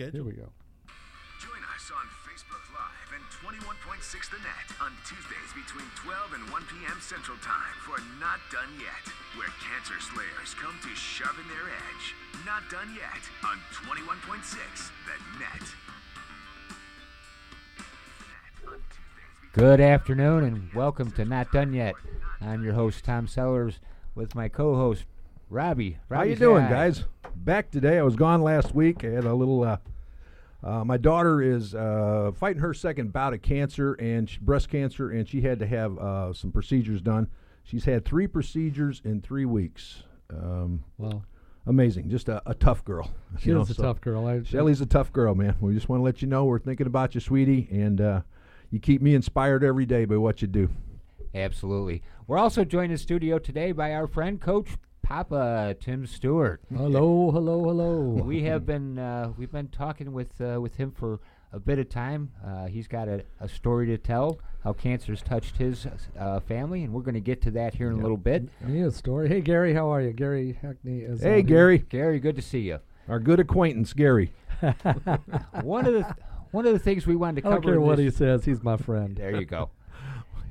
schedule. Here we go. Join us on Facebook Live and 21.6 The Net on Tuesdays between 12 and 1 p.m. Central Time for Not Done Yet, where cancer slayers come to sharpen their edge. Not Done Yet on 21.6 The Net. Good afternoon and welcome to Not Done Yet. I'm your host Tom Sellers with my co-host Robbie. How you doing, Zai. guys? Back today. I was gone last week. I had a little. Uh, uh, my daughter is uh, fighting her second bout of cancer and sh- breast cancer, and she had to have uh, some procedures done. She's had three procedures in three weeks. Um, Well, amazing, just a, a tough girl. she you know, is a so- tough girl. I, Shelly's a tough girl, man. We just want to let you know we're thinking about you, sweetie, and uh, you keep me inspired every day by what you do. Absolutely. We're also joined in studio today by our friend Coach Papa Tim Stewart. hello, hello, hello. we have been uh, we've been talking with uh, with him for a bit of time. Uh, he's got a, a story to tell how cancer's touched his uh, family, and we're going to get to that here in a little bit. Me a story. Hey, Gary, how are you? Gary Hackney is. Hey, out here. Gary, Gary, good to see you. our good acquaintance, Gary. One of the th- one of the things we wanted to I cover. don't care what he says. He's my friend. There you go.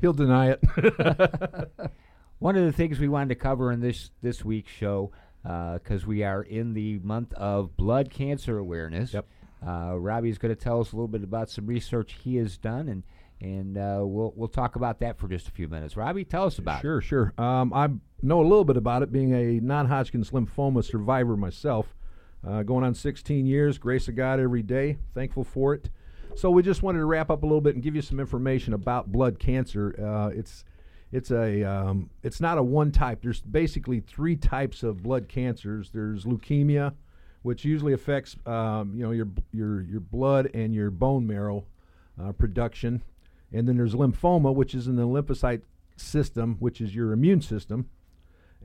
He'll deny it. One of the things we wanted to cover in this this week's show, because we are in the month of blood cancer awareness. Yep. Uh, Robbie's going to tell us a little bit about some research he has done, and and uh, we'll we'll talk about that for just a few minutes. Robbie, tell us about it. Sure, sure. Um, I know a little bit about it, being a non-Hodgkin's lymphoma survivor myself. Uh, going on 16 years, grace of God every day. Thankful for it. So we just wanted to wrap up a little bit and give you some information about blood cancer. Uh, it's it's a um, it's not a one type. There's basically three types of blood cancers. There's leukemia, which usually affects um, you know your your your blood and your bone marrow uh, production, and then there's lymphoma, which is in the lymphocyte system, which is your immune system.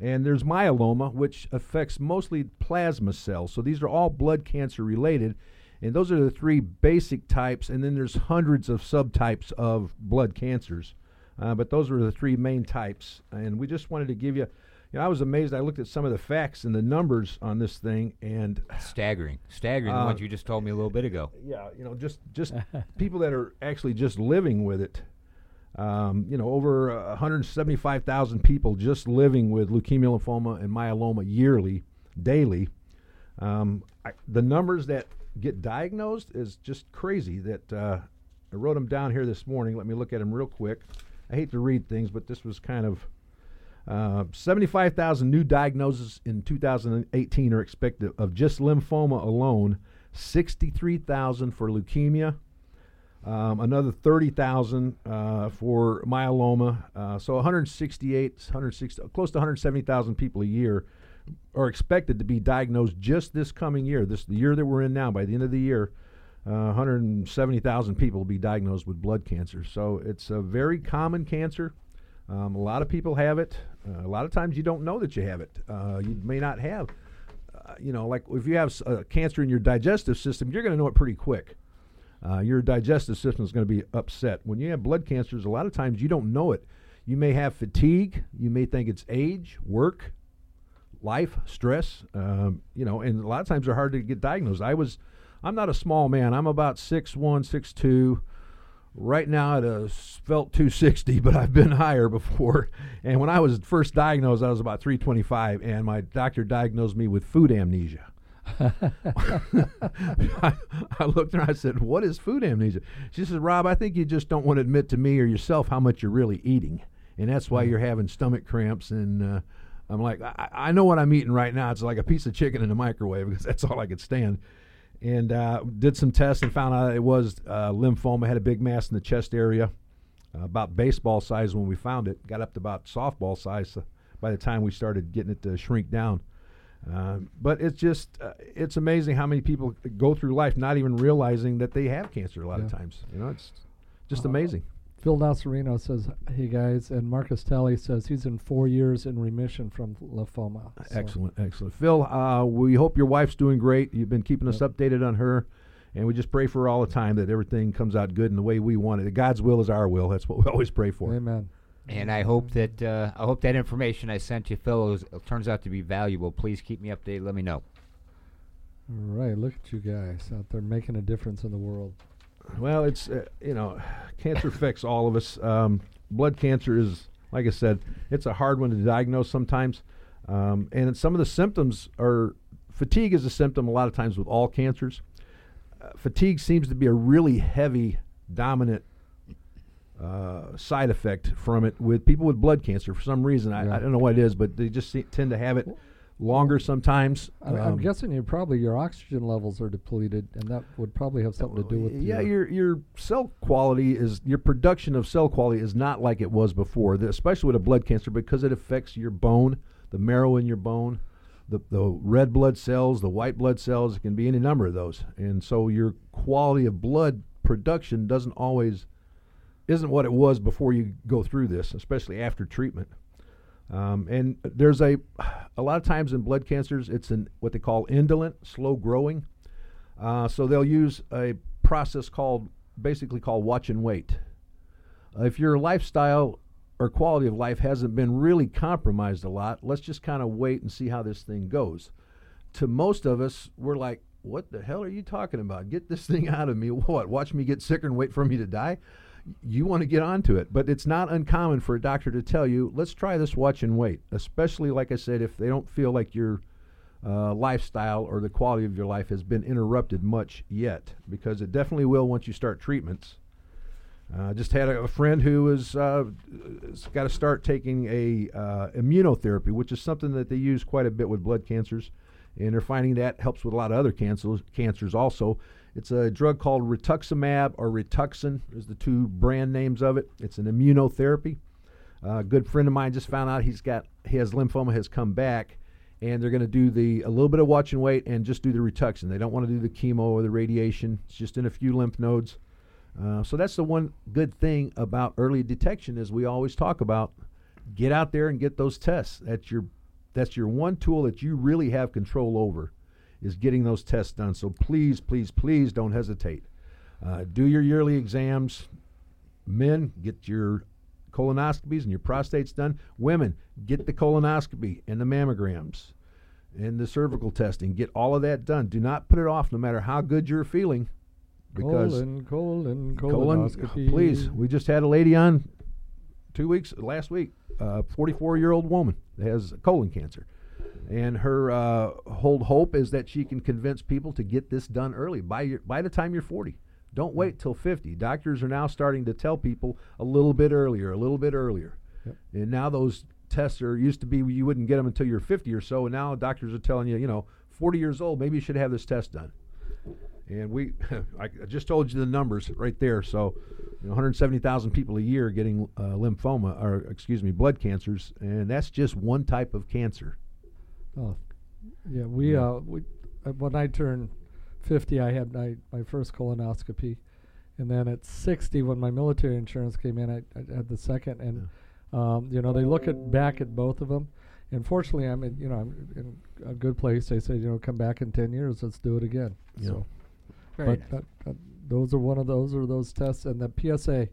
And there's myeloma, which affects mostly plasma cells. So these are all blood cancer related. And those are the three basic types. And then there's hundreds of subtypes of blood cancers. Uh, but those were the three main types. And we just wanted to give you, you know, I was amazed. I looked at some of the facts and the numbers on this thing. And Staggering, staggering. the Uh, ones you just told me a little bit ago. yeah, you know, just just people that are actually just living with it. Um, you know, over uh, 175,000 people just living with leukemia, lymphoma, and myeloma yearly, daily. Um, I, the numbers that get diagnosed is just crazy. That uh, I wrote them down here this morning. Let me look at them real quick. I hate to read things, but this was kind of uh, 75,000 new diagnoses in 2018 are expected of just lymphoma alone, 63,000 for leukemia, um, another 30,000 uh, for myeloma. Uh, so 168, 160, close to 170,000 people a year are expected to be diagnosed just this coming year, this the year that we're in now. By the end of the year, uh, 170,000 people will be diagnosed with blood cancer. So it's a very common cancer. Um, a lot of people have it. Uh, a lot of times you don't know that you have it. Uh, you may not have, uh, you know, like if you have uh, cancer in your digestive system, you're going to know it pretty quick. Your digestive system is going to be upset. When you have blood cancers, a lot of times you don't know it. You may have fatigue. You may think it's age, work, life, stress. Um, you know, and a lot of times they're hard to get diagnosed. I was, I'm not a small man. I'm about six one, six two. Right now at a felt 260, but I've been higher before. And when I was first diagnosed, I was about 325, and my doctor diagnosed me with food amnesia. I, I looked at her. And I said, "What is food amnesia?" She said, "Rob, I think you just don't want to admit to me or yourself how much you're really eating, and that's why you're having stomach cramps." And uh, I'm like, I, "I know what I'm eating right now. It's like a piece of chicken in the microwave because that's all I could stand." And uh, did some tests and found out it was uh, lymphoma. Had a big mass in the chest area, uh, about baseball size when we found it. Got up to about softball size uh, by the time we started getting it to shrink down. Um, but it's just uh, it's amazing how many people go through life not even realizing that they have cancer a lot of times you know it's just Uh, amazing Phil Nasarino says, "Hey guys," and Marcus Talley says he's in four years in remission from lymphoma. So- excellent excellent phil uh, we hope your wife's doing great you've been keeping us updated on her and we just pray for her all the time that everything comes out good in the way we want it god's will is our will that's what we always pray for Amen. And I hope that uh, I hope that information I sent you, Phil, is, turns out to be valuable. Please keep me updated. Let me know. All right, look at you guys out there making a difference in the world. Well, it's uh, you know, cancer affects all of us. Um, blood cancer is, like I said, it's a hard one to diagnose sometimes, um, and some of the symptoms are fatigue is a symptom a lot of times with all cancers. Uh, fatigue seems to be a really heavy, dominant uh, side effect from it with people with blood cancer for some reason. I, Yeah. I don't know what it is, but they just se- tend to have it longer sometimes. I, I'm Um, guessing you probably your oxygen levels are depleted, and that would probably have something to do with yeah your, your your cell quality is your production of cell quality is not like it was before especially with a blood cancer because it affects your bone the marrow in your bone the, the red blood cells the white blood cells it can be any number of those and so your quality of blood production doesn't always isn't what it was before you go through this especially after treatment um, and there's a a lot of times in blood cancers it's an what they call indolent slow growing uh, so they'll use a process called basically called watch and wait. Uh, if your lifestyle or quality of life hasn't been really compromised a lot, let's just kind of wait and see how this thing goes. To most of us, we're like, what the hell are you talking about? Get this thing out of me. What? Watch me get sicker and wait for me to die? You want to get onto it. But it's not uncommon for a doctor to tell you, let's try this watch and wait, especially, like I said, if they don't feel like you're uh, lifestyle or the quality of your life has been interrupted much yet, because it definitely will once you start treatments. I uh, just had a, a friend who has uh, got to start taking a uh, immunotherapy, which is something that they use quite a bit with blood cancers, and they're finding that helps with a lot of other cancers. Cancers also. It's a drug called rituximab or Rituxan is the two brand names of it. It's an immunotherapy. A good friend of mine just found out he's got his lymphoma has come back, and they're going to do the a little bit of watch and wait and just do the Rituxan. They don't want to do the chemo or the radiation. It's just in a few lymph nodes. Uh, so that's the one good thing about early detection is we always talk about get out there and get those tests. That's your that's your one tool that you really have control over is getting those tests done. So please, please, please don't hesitate. Uh, do your yearly exams. Men, get your colonoscopies and your prostates done. Women, get the colonoscopy and the mammograms and the cervical testing. Get all of that done. Do not put it off no matter how good you're feeling. Because colon, colon, colon, please, we just had a lady on two weeks last week, a 44 year old woman that has colon cancer. And her uh, whole hope is that she can convince people to get this done early by your, by the time you're 40. Don't wait till 50. Doctors are now starting to tell people a little bit earlier, a little bit earlier. Yep. And now those tests are used to be you wouldn't get them until you're 50 or so, and now doctors are telling you, you know, 40 years old, maybe you should have this test done. And we, I I just told you the numbers right there. So, you know, 170,000 people a year getting uh, lymphoma, or excuse me, blood cancers, and that's just one type of cancer. Oh, yeah. We Yeah. uh, we uh, when I turned fifty, I had my my first colonoscopy, and then at sixty, when my military insurance came in, I, I had the second, and um, you know they look at back at both of them. And fortunately, I'm in you know I'm in a good place. They said you know come back in ten years, let's do it again. Yeah. So, Very but nice. that, that, those are one of those are those tests, and the PSA,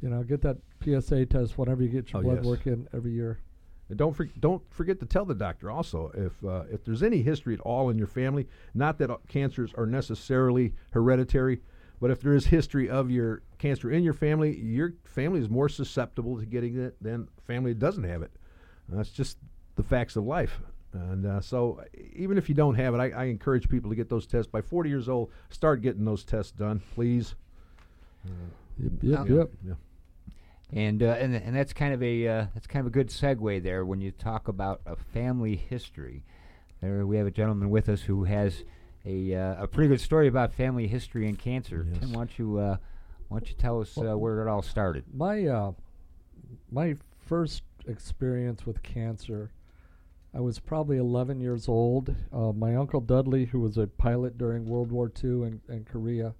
you know, get that PSA test whenever you get your Oh, blood yes. work in every year. And don't for, don't forget to tell the doctor also if uh, if there's any history at all in your family. Not that uh, cancers are necessarily hereditary, but if there is history of your cancer in your family, your family is more susceptible to getting it than family that doesn't have it. Uh, that's just the facts of life. And uh, so, even if you don't have it, I, I encourage people to get those tests by 40 years old. Start getting those tests done, please. Yep, yep, yep. yeah. And uh, and and that's kind of a uh, that's kind of a good segue there when you talk about a family history. There we have a gentleman with us who has a uh, a pretty good story about family history and cancer. Yes. Tim, why don't you uh, why don't you tell us uh, Well- where it all started? My uh, my first experience with cancer, I was probably 11 years old. Uh, my uncle Dudley, who was a pilot during World War II in, in Korea,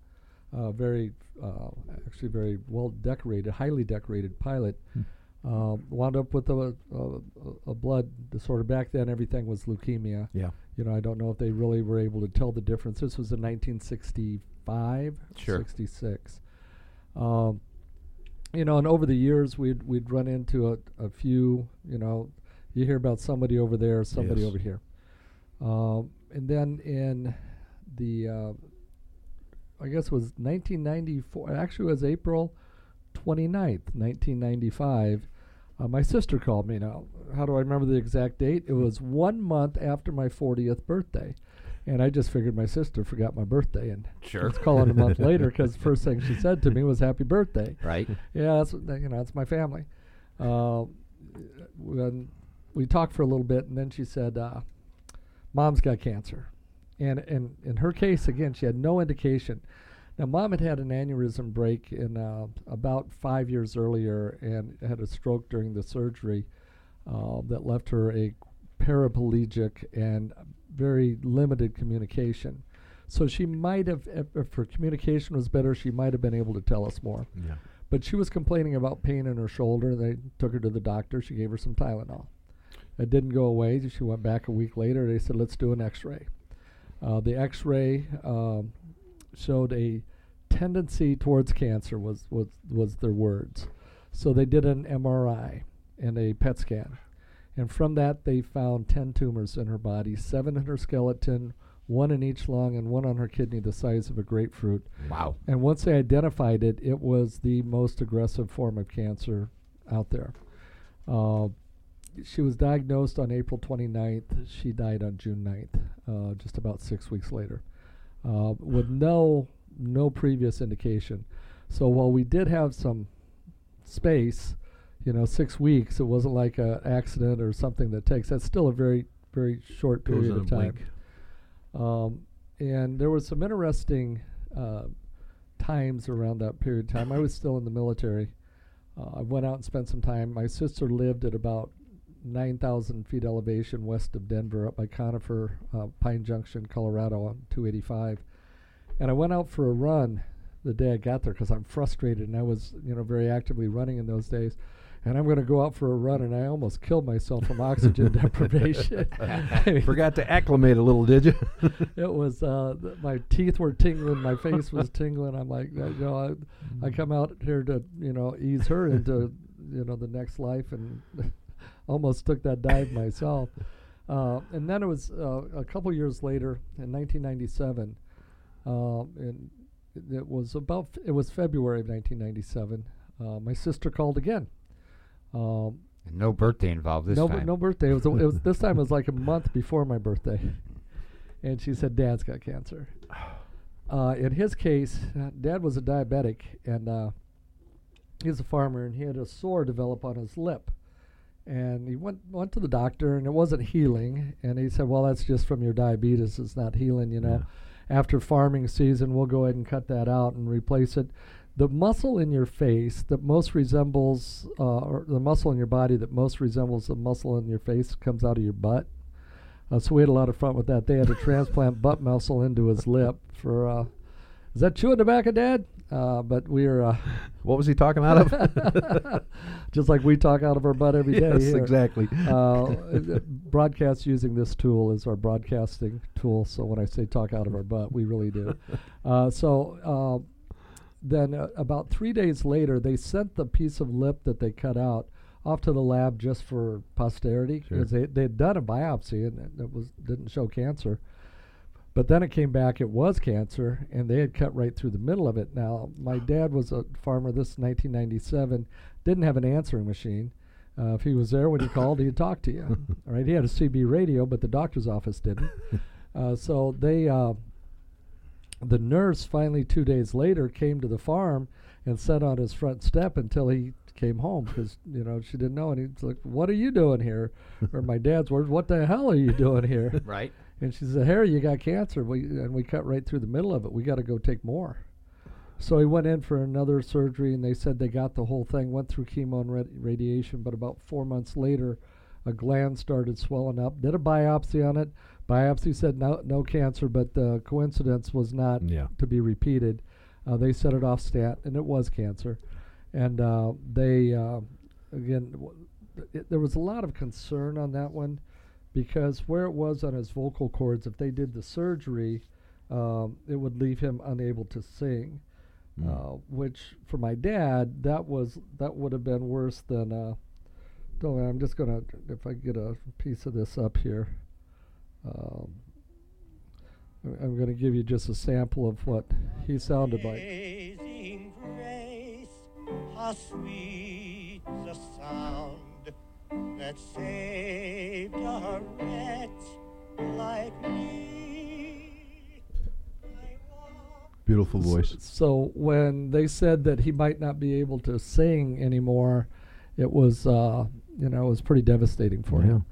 uh, very uh, actually very well decorated, highly decorated pilot, uh, wound up with a, a, a blood disorder. Back then, everything was leukemia. Yeah. You know, I don't know if they really were able to tell the difference. This was in 1965, Sure. 66. Um, you know, and over the years, we'd we'd run into a, a few. You know, you hear about somebody over there, somebody Yes. over here. Um, and then in the uh, I guess it was 1994. Actually, it was April 29th, 1995. Uh, my sister called me. Now, how do I remember the exact date? It was one month after my 40th birthday, and I just figured my sister forgot my birthday and Sure. was calling a month later because the first thing she said to me was "Happy birthday." Right. Yeah, that's what- you know, it's my family. Uh, when we talked for a little bit, and then she said, uh, "Mom's got cancer," and and in her case, again, she had no indication. Now, mom had had an aneurysm break in uh, about five years earlier, and had a stroke during the surgery uh, that left her a paraplegic and very limited communication. So she might have, if, her communication was better, she might have been able to tell us more. Yeah. But she was complaining about pain in her shoulder. They took her to the doctor. She gave her some Tylenol. It didn't go away. She went back a week later. They said, let's do an x ray. Uh, the x ray um, showed a tendency towards cancer, was, was, was their words. So they did an MRI and a PET scan. And from that, they found 10 tumors in her body seven in her skeleton, one in each lung, and one on her kidney the size of a grapefruit. Wow. And once they identified it, it was the most aggressive form of cancer out there. Uh, she was diagnosed on April 29th. She died on June 9th, uh, just about six weeks later, uh, with no no previous indication. So while we did have some space, you know, six weeks, it wasn't like an accident or something that takes. That's still a very very short period of time. Um, and there was some interesting uh, times around that period of time. I was still in the military. Uh, I went out and spent some time. My sister lived at about 9,000 feet elevation west of Denver, up by Conifer, uh, Pine Junction, Colorado, on 285. And I went out for a run the day I got there because I'm frustrated, and I was, you know, very actively running in those days. And I'm going to go out for a run, and I almost killed myself from oxygen deprivation. Forgot to acclimate a little, did you? it was uh, th- my teeth were tingling, my face was tingling. I'm like, you know, I, I come out here to you know ease her into you know the next life, and almost took that dive myself. Uh, and then it was uh, a couple years later, in 1997, uh, and it was about f- it was February of 1997. Uh, my sister called again. Um, No birthday involved this no, b- time. no birthday. It was, a, it was this time. It was like a month before my birthday, and she said, "Dad's got cancer." Uh, in his case, uh, Dad was a diabetic, and uh, he's a farmer, and he had a sore develop on his lip, and he went went to the doctor, and it wasn't healing, and he said, "Well, that's just from your diabetes. It's not healing, you know." After farming season, we'll go ahead and cut that out and replace it the muscle in your face that most resembles, uh, or the muscle in your body that most resembles the muscle in your face comes out of your butt. Uh, so we had a lot of fun with that. They had to transplant butt muscle into his lip for. Uh, is that chewing tobacco, Dad? Uh, but we're uh, What was he talking out of? just like we talk out of our butt every day. yes, here. exactly. Uh, uh, broadcast using this tool is our broadcasting tool. So when I say talk out of our butt, we really do. Uh, so uh, then, uh, about three days later, they sent the piece of lip that they cut out off to the lab just for posterity Sure. because they they had done a biopsy and it, it was didn't show cancer. But then it came back; it was cancer, and they had cut right through the middle of it. Now, my dad was a farmer. This is 1997. Didn't have an answering machine. Uh, if he was there when you called, he'd talk to you. All right, he had a CB radio, but the doctor's office didn't. Uh, so they, uh, the nurse, finally two days later, came to the farm and sat on his front step until he came home because you know she didn't know, and he's like, "What are you doing here?" or my dad's words, "What the hell are you doing here?" Right. And she said, "Harry, you got cancer." We and we cut right through the middle of it. We got to go take more. So he went in for another surgery, and they said they got the whole thing. Went through chemo and radi- radiation, but about four months later, a gland started swelling up. Did a biopsy on it. Biopsy said no, no cancer, but the coincidence was not Yeah. to be repeated. Uh, they set it off stat, and it was cancer. And uh, they, uh, again, w- it, there was a lot of concern on that one because where it was on his vocal cords, if they did the surgery, um, it would leave him unable to sing. Mm. Uh, which for my dad, that was that would have been worse than. Uh, don't worry, I'm just gonna if I get a piece of this up here. Um, I- I'm going to give you just a sample of what he sounded like. Amazing grace, how sweet the sound that saved a wretch like me. Beautiful voice. So when they said that he might not be able to sing anymore, it was uh, you know it was pretty devastating for him.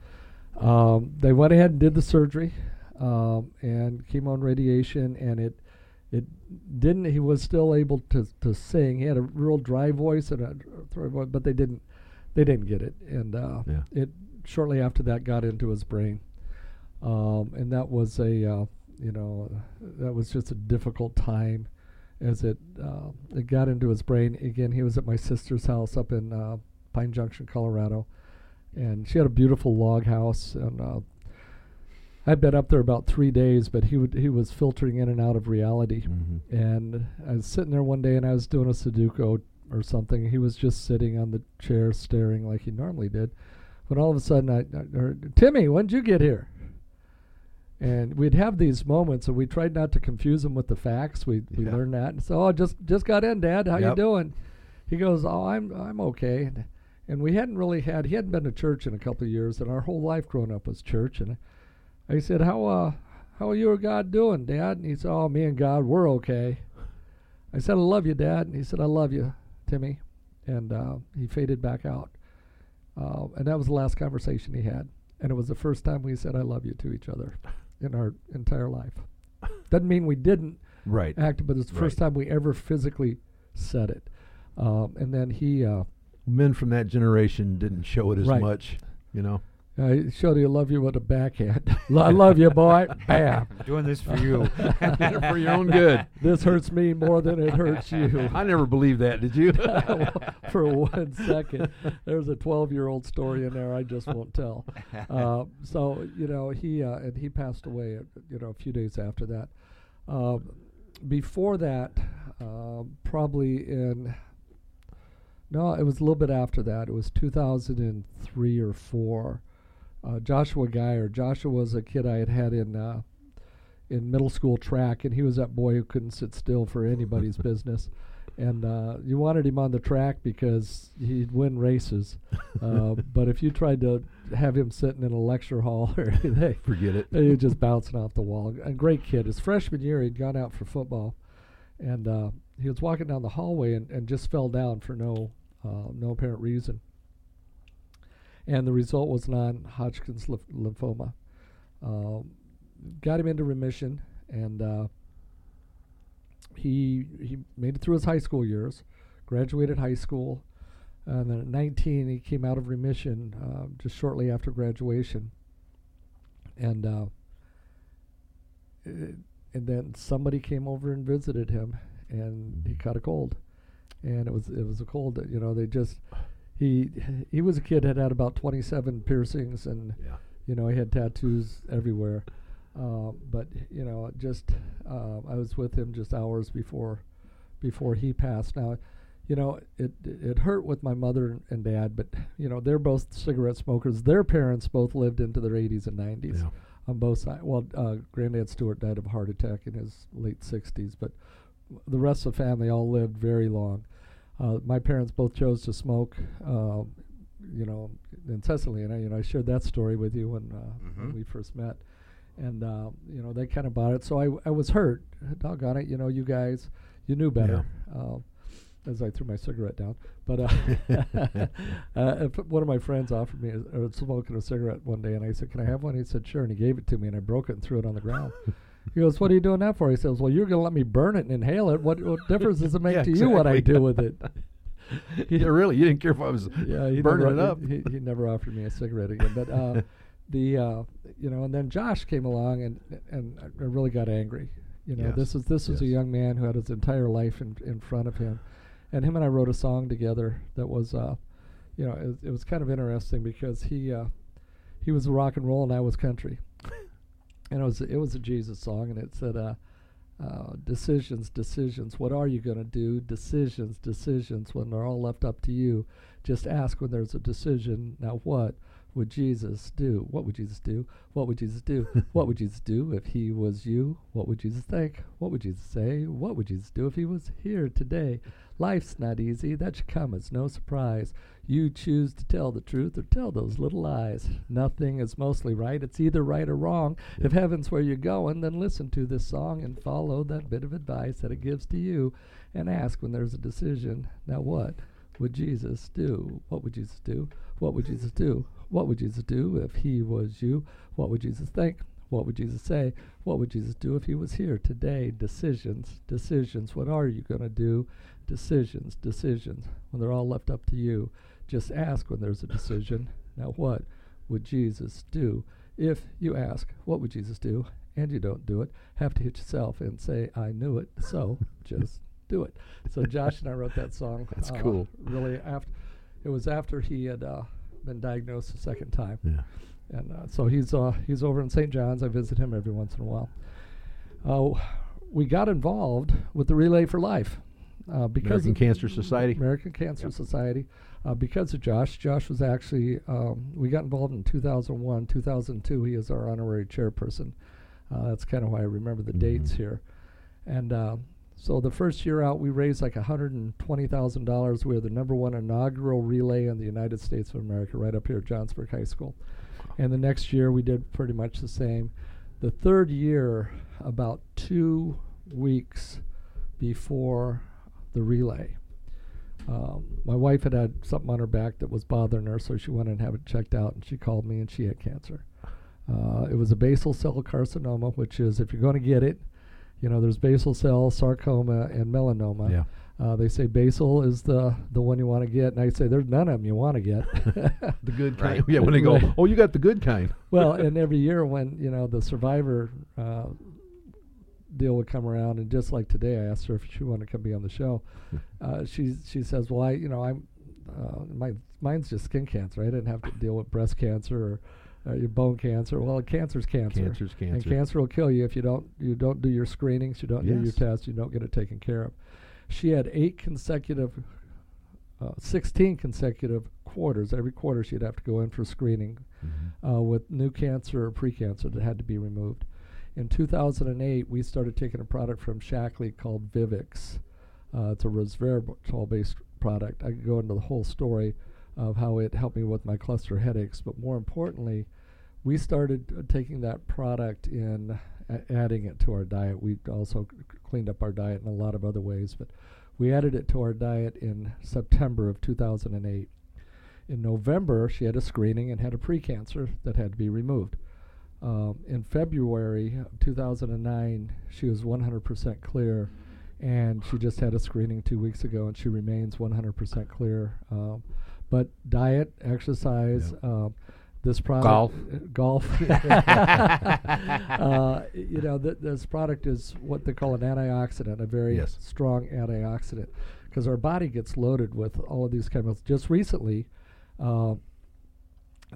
Um, they went ahead and did the surgery um, and chemo and radiation, and it it didn't. He was still able to to sing. He had a real dry voice and a throat voice, but they didn't they didn't get it, and uh, Yeah. it shortly after that got into his brain, um, and that was a uh, you know that was just a difficult time as it uh, it got into his brain. Again, he was at my sister's house up in uh, Pine Junction, Colorado, and she had a beautiful log house. And uh, I'd been up there about three days, but he would he was filtering in and out of reality. Mhm. And I was sitting there one day, and I was doing a Sudoku or something. He was just sitting on the chair, staring like he normally did. When all of a sudden, I, I heard, "Timmy, when did you get here?" And we'd have these moments, and we tried not to confuse him with the facts. We we Yeah. learned that. And so, oh, just just got in, Dad. How you doing? He goes, "Oh, I'm I'm okay." And, and we hadn't really had he hadn't been to church in a couple of years, and our whole life growing up was church. And I said, "How uh how are you and God doing, Dad?" And he said, "Oh, me and God, we're okay." I said, "I love you, Dad," and he said, "I love you, Timmy," and uh, he faded back out. Uh, and that was the last conversation he had, and it was the first time we said "I love you" to each other in our entire life. Doesn't mean we didn't Right. act, but it's the first time we ever physically said it. Um, and then he uh, Men from that generation didn't show it as Right. much, you know. Uh, showed you love you with a backhand. I love you, boy. Bam. I'm doing this for you. For your own good. This hurts me more than it hurts you. I never believed that, did you? for one second. There's a 12 year old story in there I just won't tell. Uh, so you know he uh, and he passed away. uh, You know a few days after that. Um, before that, um, probably in no, it was a little bit after that. It was 2003 or four. Uh, Joshua Geyer. Joshua was a kid I had had in uh, in middle school track, and he was that boy who couldn't sit still for anybody's business. And uh, you wanted him on the track because he'd win races. Uh, but if you tried to have him sitting in a lecture hall or anything, Forget it. he was just bouncing off the wall. A great kid. His freshman year, he'd gone out for football, and uh, he was walking down the hallway and, and just fell down for no uh, no apparent reason. And the result was non-Hodgkin's lymph- lymphoma. Um, got him into remission, and uh, he he made it through his high school years, graduated high school, and then at 19 he came out of remission uh, just shortly after graduation. And uh, uh, and then somebody came over and visited him, and he caught a cold, and it was it was a cold that you know they just he he was a kid had had about 27 piercings and Yeah. you know he had tattoos everywhere uh, but you know just uh, I was with him just hours before before he passed now you know it it hurt with my mother and dad but you know they're both cigarette smokers their parents both lived into their 80s and 90s Yeah. on both sides well uh, granddad Stewart died of a heart attack in his late 60s but the rest of the family all lived very long uh, my parents both chose to smoke, uh, you know, incessantly, and I, you know, I shared that story with you when, uh, when Mhm. we first met, and uh, you know, they kind of bought it. So I, I was hurt. Doggone it, you know, you guys, you knew better. Uh, as I threw my cigarette down, but uh, uh, one of my friends offered me a, or smoking a cigarette one day, and I said, "Can I have one?" He said, "Sure," and he gave it to me, and I broke it and threw it on the ground. He goes, "What are you doing that for?" He says, "Well, you're going to let me burn it and inhale it. What, what difference does it make Yeah, to you what I do with it?" yeah, really, you didn't care if I was yeah, he burning never, it up. He, he never offered me a cigarette again. But uh, the uh, you know, and then Josh came along and and I really got angry. You know, Yes, this is this is a young man who had his entire life in in front of him, and him and I wrote a song together that was, uh, you know, it, it was kind of interesting because he uh, he was rock and roll and I was country, and it was it was a Jesus song and it said. Uh, uh, decisions, decisions. What are you going to do? Decisions, decisions. When they're all left up to you, just ask when there's a decision. Now what? would Jesus do? What would Jesus do? What would Jesus do? what would Jesus do if he was you? What would Jesus think? What would Jesus say? What would Jesus do if he was here today? Life's not easy. That should come as no surprise. You choose to tell the truth or tell those little lies. Nothing is mostly right. It's either right or wrong. If heaven's where you're going, then listen to this song and follow that bit of advice that it gives to you and ask when there's a decision. Now, what would Jesus do? What would Jesus do? What would Jesus do? What would Jesus do if he was you? What would Jesus think? What would Jesus say? What would Jesus do if he was here today? Decisions, decisions. What are you going to do? Decisions, decisions. When they're all left up to you, just ask when there's a decision. Now, what would Jesus do? If you ask, what would Jesus do? And you don't do it, have to hit yourself and say, I knew it, so just do it. So Josh and I wrote that song. That's uh, cool. Really, after it was after he had uh, been diagnosed the second time, Yeah. and uh, so he's uh, he's over in St. John's. I visit him every once in a while. Uh, we got involved with the Relay for Life uh, because American Cancer Society. American Cancer Yep. Society. Uh, because of Josh, Josh was actually um, we got involved in 2001, 2002. He is our honorary chairperson. Uh, that's kind of why I remember the dates Mhm. here. And uh, so the first year out, we raised like $120,000. We were the number one inaugural relay in the United States of America, right up here at Johnsburg High School. And the next year, we did pretty much the same. The third year, about two weeks before the relay, um, my wife had had something on her back that was bothering her, so she went and had it checked out, and she called me, and she had cancer. Uh, it was a basal cell carcinoma, which is, if you're going to get it, you know, there's basal cell sarcoma and melanoma. Yeah. Uh, they say basal is the the one you want to get, and I say there's none of them you want to get. The good Right. kind. Yeah, when they go, oh, you got the good kind. well, and every year when you know the survivor uh, deal would come around, and just like today, I asked her if she wanted to come be on the show. Uh, she she says, "Well, I you know I'm uh, my mine's just skin cancer. I didn't have to deal with breast cancer or uh, your bone cancer. Well, cancer's cancer. Cancer's cancer. And cancer. will kill you if you don't you don't do your screenings, you don't do your tests, you don't get it taken care of. She had eight consecutive, uh, sixteen consecutive quarters. Every quarter she'd have to go in for screening Mhm. uh, with new cancer or precancer that had to be removed. In 2008, we started taking a product from Shaklee called Vivix. Uh, it's a resveratrol-based product. I could go into the whole story of how it helped me with my cluster headaches, but more importantly, we started uh, taking that product in a- adding it to our diet. We also c- cleaned up our diet in a lot of other ways, but we added it to our diet in September of 2008. In November, she had a screening and had a precancer that had to be removed. Um, in February of 2009, she was 100% clear, and she just had a screening two weeks ago, and she remains 100% clear. Um, but diet, exercise, um, this product, Golf. uh, golf. uh, you know, th- this product is what they call an antioxidant, a very Yes. strong antioxidant, because our body gets loaded with all of these chemicals. Just recently, uh,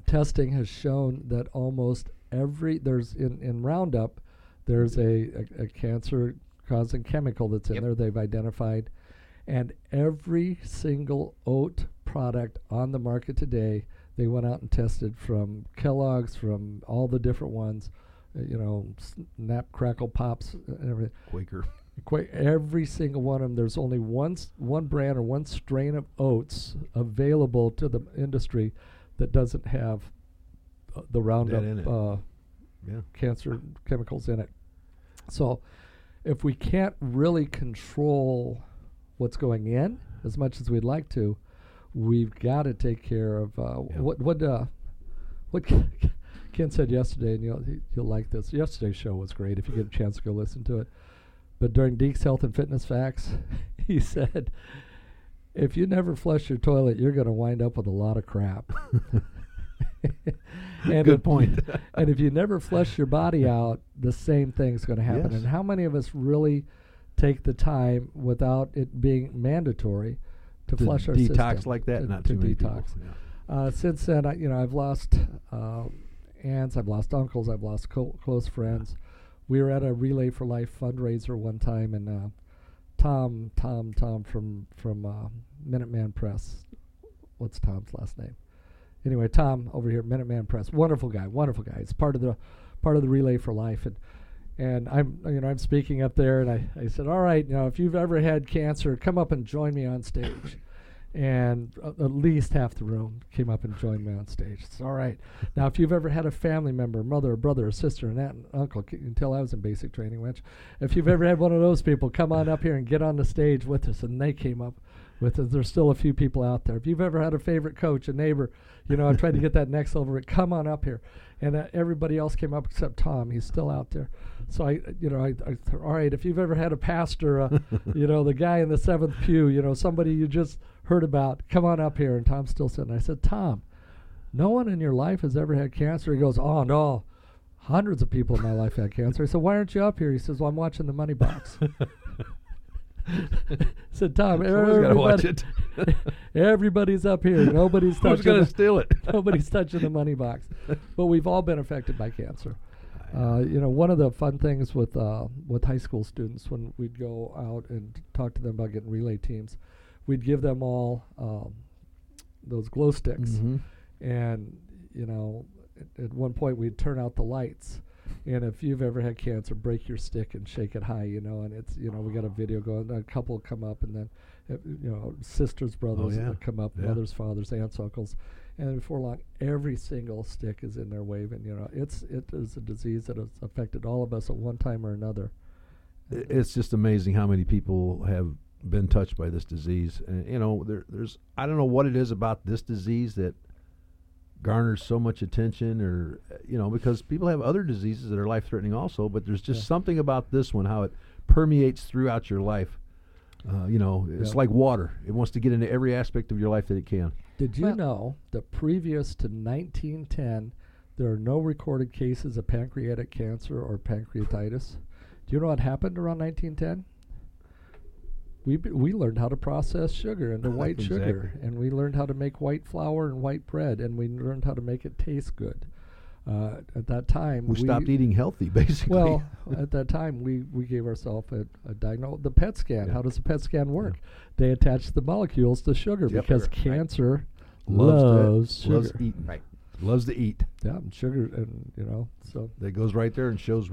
testing has shown that almost every there's in, in Roundup, there's a, a, a cancer causing chemical that's in Yep. there they've identified, and every single oat product on the market today, they went out and tested from Kellogg's, from all the different ones, uh, you know, Snap, Crackle, Pops, uh, and everything. Quaker. Every single one of them. There's only one s- one brand or one strain of oats available to the industry that doesn't have the Roundup uh, Yeah. cancer chemicals in it. So, if we can't really control what's going in as much as we'd like to, we've got to take care of uh, Yeah. what what uh, what Ken said yesterday, and you'll you'll like this. Yesterday's show was great. If you get a chance to go listen to it, but during Deke's Health and Fitness Facts, he said, "If you never flush your toilet, you're going to wind up with a lot of crap." And Good if- point. and if you never flush your body out, the same thing's going to happen. Yes. And how many of us really take the time without it being mandatory to, To flush our detox system, like that, to, not to too many detox. people. Yeah. Uh, since then, I, you know, I've lost uh, aunts, I've lost uncles, I've lost co- close friends. We were at a Relay for Life fundraiser one time, and uh, Tom, Tom, Tom from from uh, Minuteman Press. What's Tom's last name? Anyway, Tom over here, Minuteman Press, wonderful guy, wonderful guy. He's part of the part of the relay for life, and and I'm you know I'm speaking up there, and I, I said, all right, you know, if you've ever had cancer, come up and join me on stage. And uh, at least half the room came up and joined me on stage. It's all right. Now, if you've ever had a family member, mother, brother, sister, an aunt, and uncle, c- until I was in basic training, which, if you've ever had one of those people, come on up here and get on the stage with us. And they came up with. There's still a few people out there. If you've ever had a favorite coach, a neighbor, you know, I tried to get that next level. Come on up here. And uh, everybody else came up except Tom. He's still out there. So I, you know, I, I th- all right. If you've ever had a pastor, uh, you know, the guy in the seventh pew, you know, somebody you just heard about, come on up here. And Tom's still sitting. I said, Tom, no one in your life has ever had cancer. He goes, Oh no, hundreds of people in my life had cancer. I said, Why aren't you up here? He says, Well, I'm watching the money box. Said, Tom, Someone's got to watch everybody- it. everybody's up here. Nobody's Who's touching. going the- to steal it? Nobody's touching the money box. But we've all been affected by cancer. Uh, you know, one of the fun things with uh, with high school students when we'd go out and talk to them about getting relay teams, we'd give them all um, those glow sticks, Mhm. and you know, at, at one point we'd turn out the lights. And if you've ever had cancer, break your stick and shake it high, you know. And it's you know we got a video going. A couple come up, and then uh, you know sisters, brothers yeah. come up, Yeah. mothers, fathers, aunts, uncles, and before long, every single stick is in there waving. You know, it's it is a disease that has affected all of us at one time or another. It's just amazing how many people have been touched by this disease. And you know, there, there's I don't know what it is about this disease that garners so much attention, or uh, you know, because people have other diseases that are life threatening also, but there's just Yeah. something about this one how it permeates throughout your life. Uh, you know, it's Yeah. like water; it wants to get into every aspect of your life that it can. Did you Well- know that previous to 1910, there are no recorded cases of pancreatic cancer or pancreatitis? Do you know what happened around 1910? We, b- we learned how to process sugar into white sugar, and we learned how to make white flour and white bread, and we learned how to make it taste good. Uh, at that time, We, stopped eating healthy, basically. well, at that time, we, we gave ourselves a, a diagnosis. The PET scan. Yeah. How does the PET scan work? They attach the molecules to sugar Yep. because Right. cancer loves, loves to, sugar. loves eating, Right. loves to eat. Yeah, and sugar, and you know, so That goes right there and shows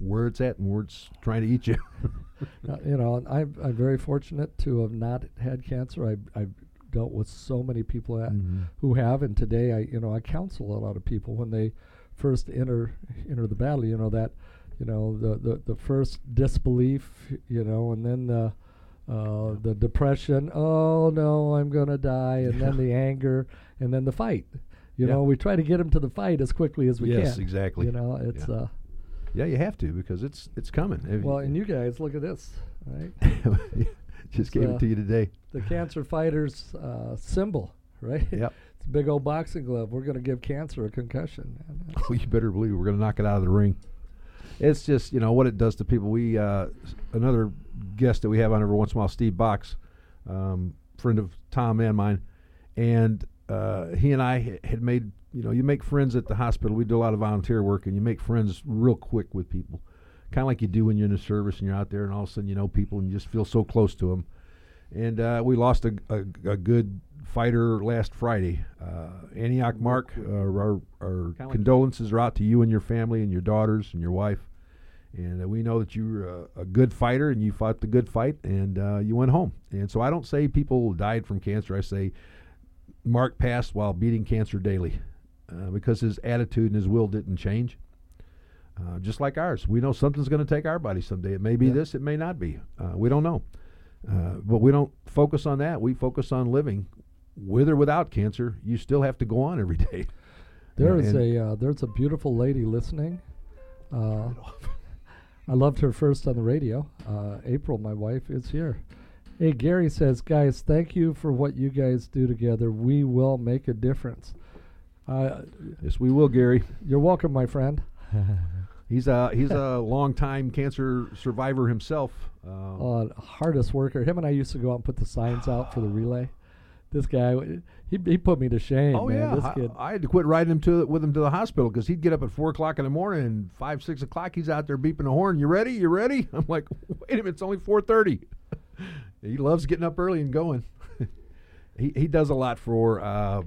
where it's at and where it's trying to eat you. uh, you know, I'm I'm very fortunate to have not had cancer. I've I've dealt with so many people Mhm. who have, and today I you know I counsel a lot of people when they first enter enter the battle. You know that you know the the, the first disbelief, you know, and then the uh, the depression. Oh no, I'm gonna die, and then the anger, and then the fight. You Yeah. know, we try to get them to the fight as quickly as we Yes, can. Yes, exactly. You know, it's Yeah. uh. Yeah, you have to because it's it's coming. If Well, and you guys, look at this, right? just It's, gave it to you today. The cancer fighter's uh, symbol, right? Yep. It's a big old boxing glove. We're going to give cancer a concussion. man. Oh, you better believe we're going to knock it out of the ring. It's just you know what it does to people. We uh, another guest that we have on every once in a while, Steve Box, um, friend of Tom and mine, and uh, he and I had made you know you make friends at the hospital. We do a lot of volunteer work, and you make friends real quick with people, kind of like you do when you're in the service and you're out there, and all of a sudden you know people and you just feel so close to them. And uh, we lost a, a, a good fighter last Friday. Uh, Antioch Mark, uh, our, our condolences are out to you and your family and your daughters and your wife. And uh, we know that you're a, a good fighter and you fought the good fight and uh, you went home. And so I don't say people died from cancer. I say Mark passed while beating cancer daily uh, because his attitude and his will didn't change. Uh, just like ours. We know something's going to take our body someday. It may be Yeah. this, it may not be. Uh, we don't know. Uh, but we don't focus on that. We focus on living with or without cancer. You still have to go on every day. There is a uh, there's a beautiful lady listening. Uh, I loved her first on the radio. Uh, April, my wife, is here. Hey, Gary says, guys, thank you for what you guys do together. We will make a difference. Uh, Yes, we will, Gary. you're welcome, my friend. He's a he's a longtime cancer survivor himself. Uh, uh, hardest worker. Him and I used to go out and put the signs out for the relay. This guy, he he put me to shame. oh man. yeah, this I, kid. I had to quit riding him to with him to the hospital because he'd get up at four o'clock in the morning and five six o'clock he's out there beeping the horn. You ready? You ready? I'm like, wait a minute, it's only four thirty. He loves getting up early and going. he he does a lot for uh,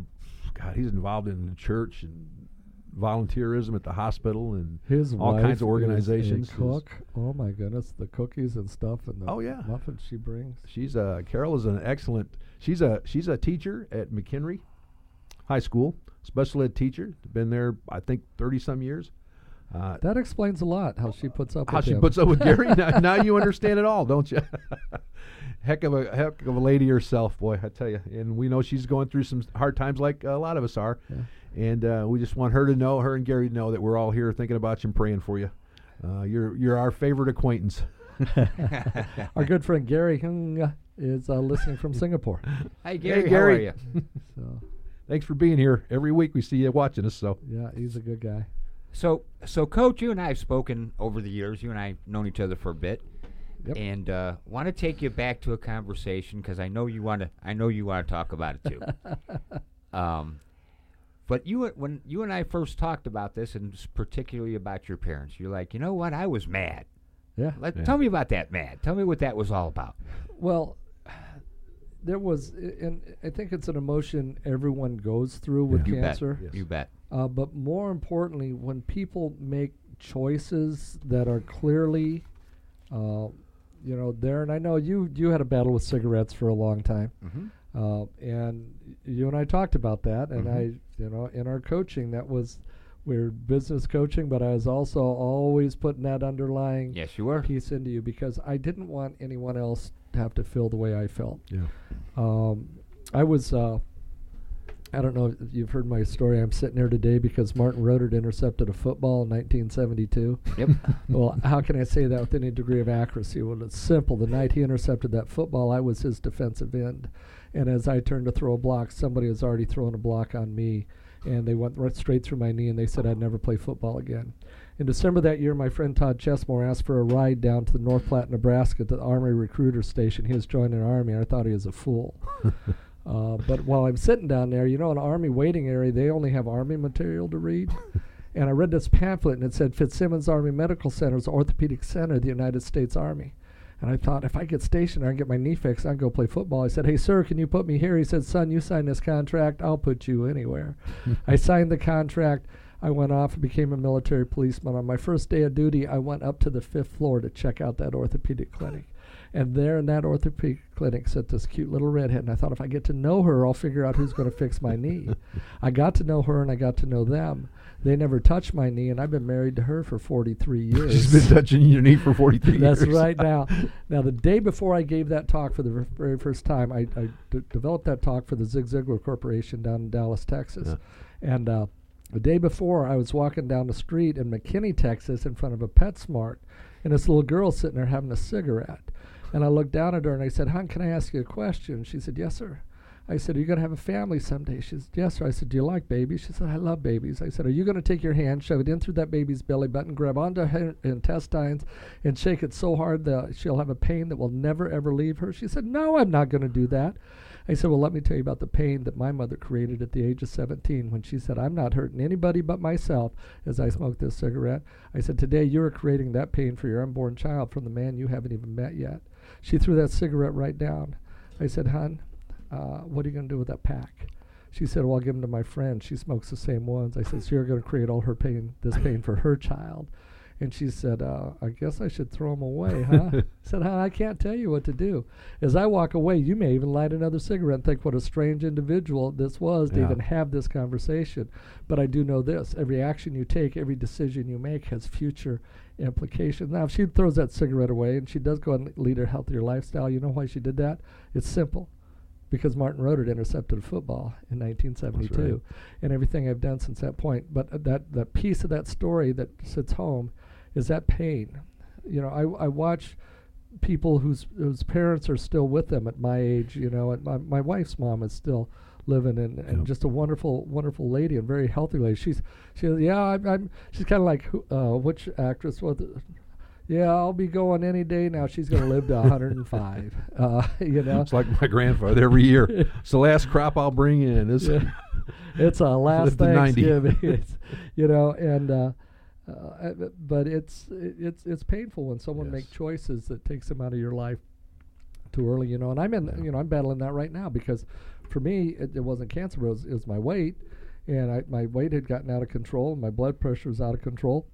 God, he's involved in the church and volunteerism at the hospital and His all kinds of organizations. cook. Oh my goodness, the cookies and stuff and the Oh, yeah. muffins she brings. She's a Carol is an excellent. She's a she's a teacher at McHenry High School, special ed teacher. Been there, I think, thirty some years. Uh, That explains a lot how she puts up with Gary. how with she him. puts up with Gary. now, now you understand it all, don't you? heck of a heck of a lady herself, boy, I tell you. And we know she's going through some hard times, like a lot of us are. And uh, we just want her to know, her and Gary to know that we're all here thinking about you and praying for you. Uh, you're you're our favorite acquaintance. Our good friend Gary Hung is uh, listening from Singapore. Hey Gary, how Gary. are you? So Thanks for being here. Every week we see you watching us. So yeah, he's a good guy. So, so Coach, you and I have spoken over the years. You and I have known each other for a bit, Yep. and uh, want to take you back to a conversation because I know you want to. I know you want to talk about it too. um, but you, when you and I first talked about this, and particularly about your parents, you're like, you know what? I was mad. Yeah. Let, Yeah. Tell me about that mad. Tell me what that was all about. Well, there was, and I think it's an emotion everyone goes through with cancer. You bet. cancer. Yes. You bet. Uh, but more importantly, when people make choices that are clearly, uh, you know, there, and I know you you had a battle with cigarettes for a long time, Mhm. uh, and you and I talked about that, and Mhm. I, you know, in our coaching, that was we're business coaching, but I was also always putting that underlying Yes, you were. piece into you because I didn't want anyone else to have to feel the way I felt. yeah, Um, I was, uh, I don't know if you've heard my story. I'm sitting here today because Martin Rodert intercepted a football in 1972. Yep. well, how can I say that with any degree of accuracy? Well, it's simple. The night he intercepted that football, I was his defensive end. And as I turned to throw a block, somebody was already throwing a block on me. And they went right straight through my knee and they said I'd never play football again. In December that year, my friend Todd Chesmore asked for a ride down to the North Platte, Nebraska to the Army recruiter station. He was joining the Army, and I thought he was a fool. uh, but while I'm sitting down there, you know, in an Army waiting area, they only have Army material to read. and I read this pamphlet, and it said Fitzsimons Army Medical Center is the orthopedic center of the United States Army. And I thought, if I get stationed there and get my knee fixed, I'd go play football. I said, hey, sir, can you put me here? He said, son, you sign this contract. I'll put you anywhere. I signed the contract. I went off and became a military policeman. On my first day of duty, I went up to the fifth floor to check out that orthopedic clinic. And there in that orthopedic clinic sat this cute little redhead. And I thought, if I get to know her, I'll figure out who's going to fix my knee. I got to know her and I got to know them. They never touched my knee, and I've been married to her for 43 years. she's been touching your knee for forty three years. That's right. Now, now the day before I gave that talk for the very first time, I, I d- developed that talk for the Zig Ziglar Corporation down in Dallas, Texas, and uh, the day before I was walking down the street in McKinney, Texas, in front of a PetSmart, and this little girl sitting there having a cigarette, and I looked down at her and I said, "Hon, can I ask you a question?" She said, "Yes, sir." I said, Are you going to have a family someday? She said, Yes, sir. I said, Do you like babies? She said, I love babies. I said, Are you going to take your hand, shove it in through that baby's belly button, grab onto her intestines, and shake it so hard that she'll have a pain that will never, ever leave her? She said, No, I'm not going to do that. I said, Well, let me tell you about the pain that my mother created at the age of 17 when she said, I'm not hurting anybody but myself as I smoke this cigarette. I said, Today you're creating that pain for your unborn child from the man you haven't even met yet. She threw that cigarette right down. I said, Hon, uh, what are you going to do with that pack? She said, well, I'll give them to my friend. She smokes the same ones. I said, so you're going to create all her pain, this pain for her child. And she said, uh, I guess I should throw them away, huh? I said, huh, I can't tell you what to do. As I walk away, you may even light another cigarette and think what a strange individual this was to Yeah. even have this conversation. But I do know this every action you take, every decision you make has future implications. Now, if she throws that cigarette away and she does go and lead a healthier lifestyle, you know why she did that? It's simple because Martin Rodert intercepted a football in 1972, and everything I've done since that point. But uh, that that piece of that story that sits home is that pain. You know, I I watch people whose whose parents are still with them at my age. You know, and my my wife's mom is still living and, and Yep. just a wonderful wonderful lady and very healthy lady. She's she yeah I'm, I'm she's kind of like who- uh, which actress was? Yeah, I'll be going any day now. She's going to live to 105. Uh, you know, It's like my grandfather every year. It's the last crop I'll bring in. Is Yeah. it's a last Live to 90. Thanksgiving. it's, you know, and uh, uh, but it's it's it's painful when someone Yes. make choices that takes them out of your life too early, you know. And I'm in, you know, I'm battling that right now because, for me, it, it wasn't cancer, but it was, it was my weight, and I, my weight had gotten out of control, and my blood pressure was out of control,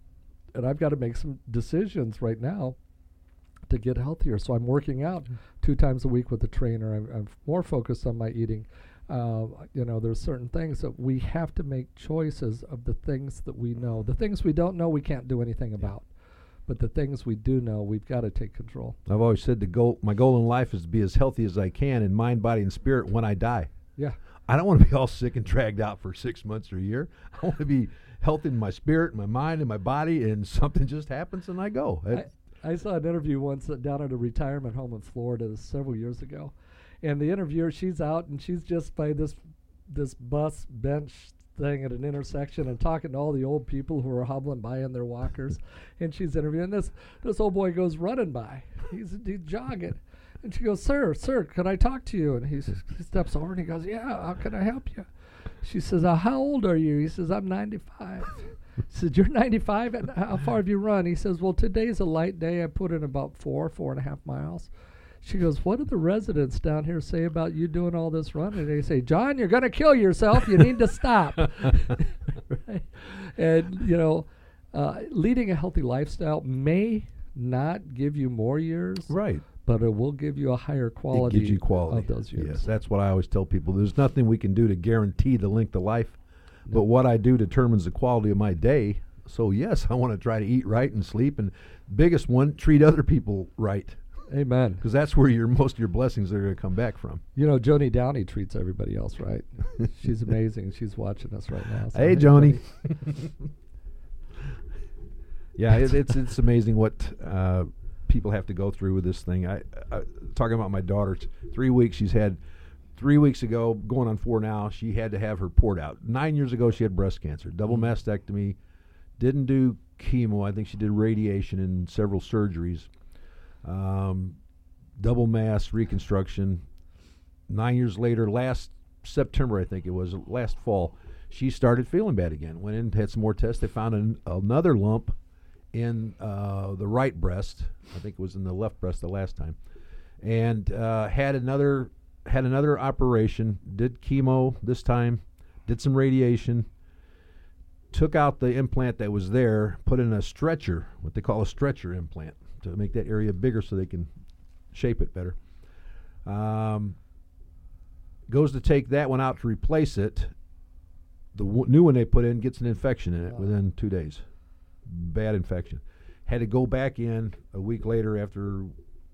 and I've got to make some decisions right now to get healthier. So I'm working out two times a week with a trainer. I'm, I'm more focused on my eating. Uh, you know, there's certain things that we have to make choices of the things that we know. The things we don't know, we can't do anything about. But the things we do know, we've got to take control. I've always said the goal, my goal in life is to be as healthy as I can in mind, body, and spirit when I die. Yeah. I don't want to be all sick and dragged out for six months or a year. I want to be healthy in my spirit, my mind, and my body, and something just happens and I go. I, I saw an interview once down at a retirement home in Florida several years ago, and the interviewer she's out and she's just by this this bus bench thing at an intersection and talking to all the old people who are hobbling by in their walkers, and she's interviewing this this old boy goes running by, he's he's jogging. And she goes, "Sir, sir, can I talk to you?" And he steps over and he goes, "Yeah, how can I help you?" She says, uh, "How old are you?" He says, "I'm 95." She said, "You're 95, and how far have you run?" He says, "Well, today's a light day. I put in about four, four and a half miles." She goes, "What do the residents down here say about you doing all this running?" They say, "John, you're going to kill yourself. You need to stop." right? And you know, uh, leading a healthy lifestyle may not give you more years, right. But it will give you a higher quality, it gives you quality of those years. Yes, that's what I always tell people. There's nothing we can do to guarantee the length of life, but what I do determines the quality of my day. So yes, I want to try to eat right and sleep, and biggest one, treat other people right, Amen. because that's where your most of your blessings are going to come back from. You know, Joni Downey treats everybody else right. She's amazing. She's watching us right now. So Hey, Joni. yeah, it, it's it's amazing what uh, people have to go through with this thing. I, I talking about my daughter. Three weeks she's had. Three weeks ago, going on four now, she had to have her port out. Nine years ago, she had breast cancer, double mastectomy. Didn't do chemo. I think she did radiation and several surgeries. Um, double mass reconstruction. Nine years later, last September, I think it was last fall, she started feeling bad again. Went in, had some more tests. They found an, another lump in uh, the right breast. I think it was in the left breast the last time, and uh, had another had another operation. Did chemo this time. Did some radiation. Took out the implant that was there. Put in a stretcher, what they call a stretcher implant, to make that area bigger so they can shape it better. Um, goes to take that one out to replace it. The w- new one they put in gets an infection in it Oh. within two days. Bad infection. Had to go back in a week later after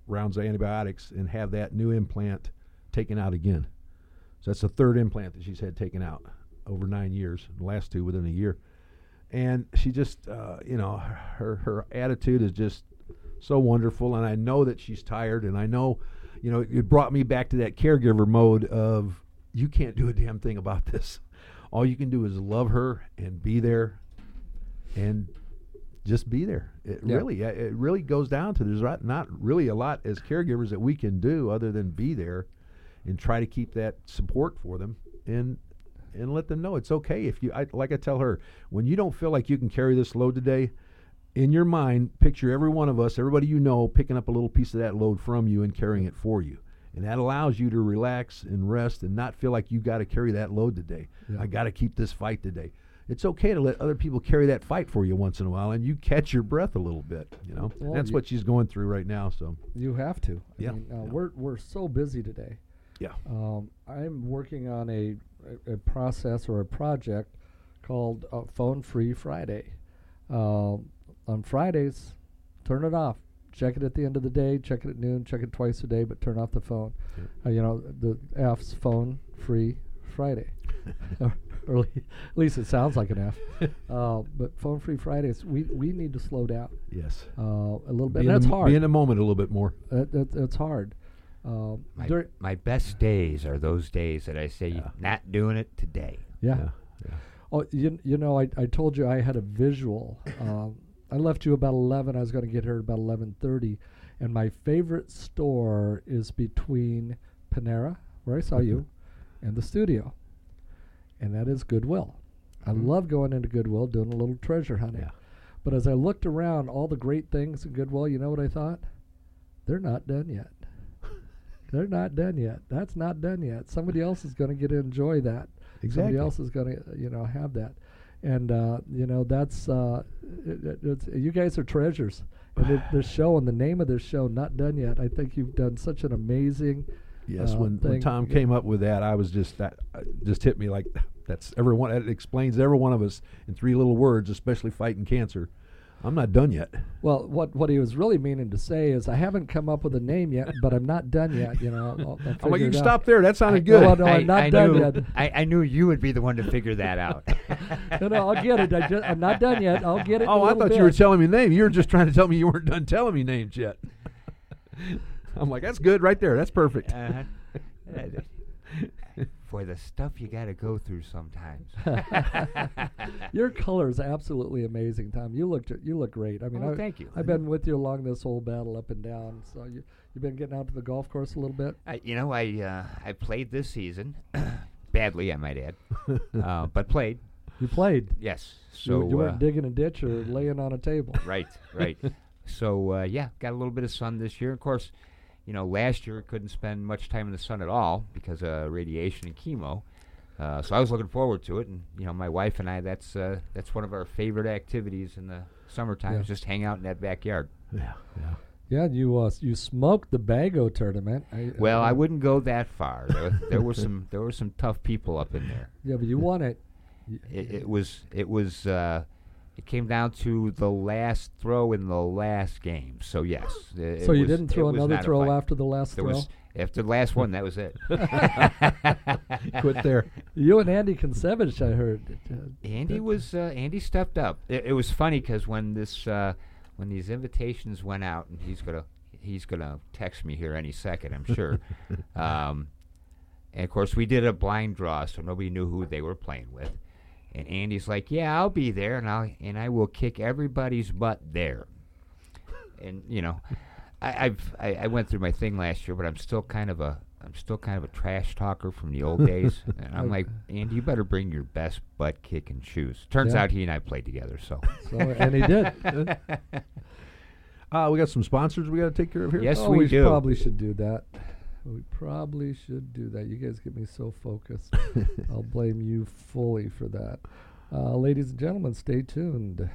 rounds of antibiotics and have that new implant taken out again. So that's the third implant that she's had taken out over nine years. The last two within a year. And she just, uh, you know, her her attitude is just so wonderful. And I know that she's tired. And I know, you know, it brought me back to that caregiver mode of you can't do a damn thing about this. All you can do is love her and be there, and just be there. It Yeah. really, it really goes down to there's not, not really a lot as caregivers that we can do other than be there, and try to keep that support for them and and let them know it's okay if you. I, like I tell her, when you don't feel like you can carry this load today, in your mind, picture every one of us, everybody you know, picking up a little piece of that load from you and carrying it for you. And that allows you to relax and rest and not feel like you got to carry that load today. Yeah. I got to keep this fight today. It's okay to let other people carry that fight for you once in a while and you catch your breath a little bit, you know. Well, That's you- what she's going through right now, so. You have to. I Yeah, mean, uh, yeah. We're we're so busy today. Yeah. Um, I'm working on a, a, a process or a project called uh, Phone Free Friday. Um, on Fridays, turn it off. Check it at the end of the day. Check it at noon. Check it twice a day, but turn off the phone. Uh, you know the F's Phone Free Friday. or, or at least it sounds like an F. uh, but Phone Free Fridays, we we need to slow down Yes. uh, a little bit. in, And that's the, mo- hard. be in the moment a little bit more. That, that, that's hard. Um, My, dur- my best days are those days that I say, Yeah. not doing it today. yeah. Yeah. yeah. Oh, you, you know, I, I told you I had a visual. Um, I left you about 11. I was going to get here at about 11:30, and my favorite store is between Panera, where I saw you, and the studio, and that is Goodwill. I Mhm. love going into Goodwill, doing a little treasure hunting. Yeah. But as I looked around, all the great things in Goodwill, you know what I thought? They're not done yet. They're not done yet. That's not done yet. Somebody else is going to get to enjoy that. Exactly. Somebody else is going to, you know, have that. And uh, you know that's uh, it, you guys are treasures. And it, this show and the name of this show, not done yet. I think you've done such an amazing. Yes, uh, when, when thing. Tom came up with that, I was just that uh, just hit me like that's everyone. It explains every one of us in three little words, especially fighting cancer. I'm not done yet. Well, what what he was really meaning to say is, I haven't come up with a name yet, but I'm not done yet. You know, I'll, I'll I'm like, you it can stop there. That sounded I- good. Well, no, I, I'm not I done knew, yet. I, I knew you would be the one to figure that out. no, no, I'll get it. I just, I'm not done yet. I'll get it. oh, I little thought bit. you were telling me name. You were just trying to tell me you weren't done telling me names yet. I'm like, that's good right there. That's perfect. Uh-huh. For the stuff you got to go through sometimes. Your color is absolutely amazing, Tom. You look you look great. I mean, Oh, I, thank you. I've been with you along this whole battle up and down. So you you've been getting out to the golf course a little bit. I, you know, I uh, I played this season, badly, I might add, uh, but played. You played. Yes. So you, uh, weren't digging a ditch or laying on a table. right, right. so uh, yeah, got a little bit of sun this year. Of course, you know, last year couldn't spend much time in the sun at all because of radiation and chemo. Uh, so I was looking forward to it, and you know, my wife and I, that's uh, that's one of our favorite activities in the summertime, Yeah. is just hang out in that backyard. Yeah, yeah. Yeah, you uh, you smoked the Bago tournament. I, Well, I uh, wouldn't go that far. There, were- there were some there were some tough people up in there. Yeah, but you won it. It, it was it was uh, it came down to the last throw in the last game. So yes. it- so it you was- didn't throw another throw after the last There throw. was after the last one. That was it. Quit there. you and Andy Kinsevich, I heard. Andy was uh, Andy stepped up. It, it was funny because when this uh, when these invitations went out, and he's gonna he's gonna text me here any second, I'm sure. um, and of course, we did a blind draw, so nobody knew who they were playing with. And Andy's like, "Yeah, I'll be there, and I'll and I will kick everybody's butt there." And you know, I, I've I, I went through my thing last year, but I'm still kind of a I'm still kind of a trash talker from the old days. And I'm like, Andy, you better bring your best butt kicking shoes. Turns Yeah. out he and I played together, so So, and he did. Uh, we got some sponsors we got to take care of here. Yes, oh, we we do. probably should do that. We probably should do that. You guys get me so focused. I'll blame you fully for that. Uh, ladies and gentlemen, stay tuned.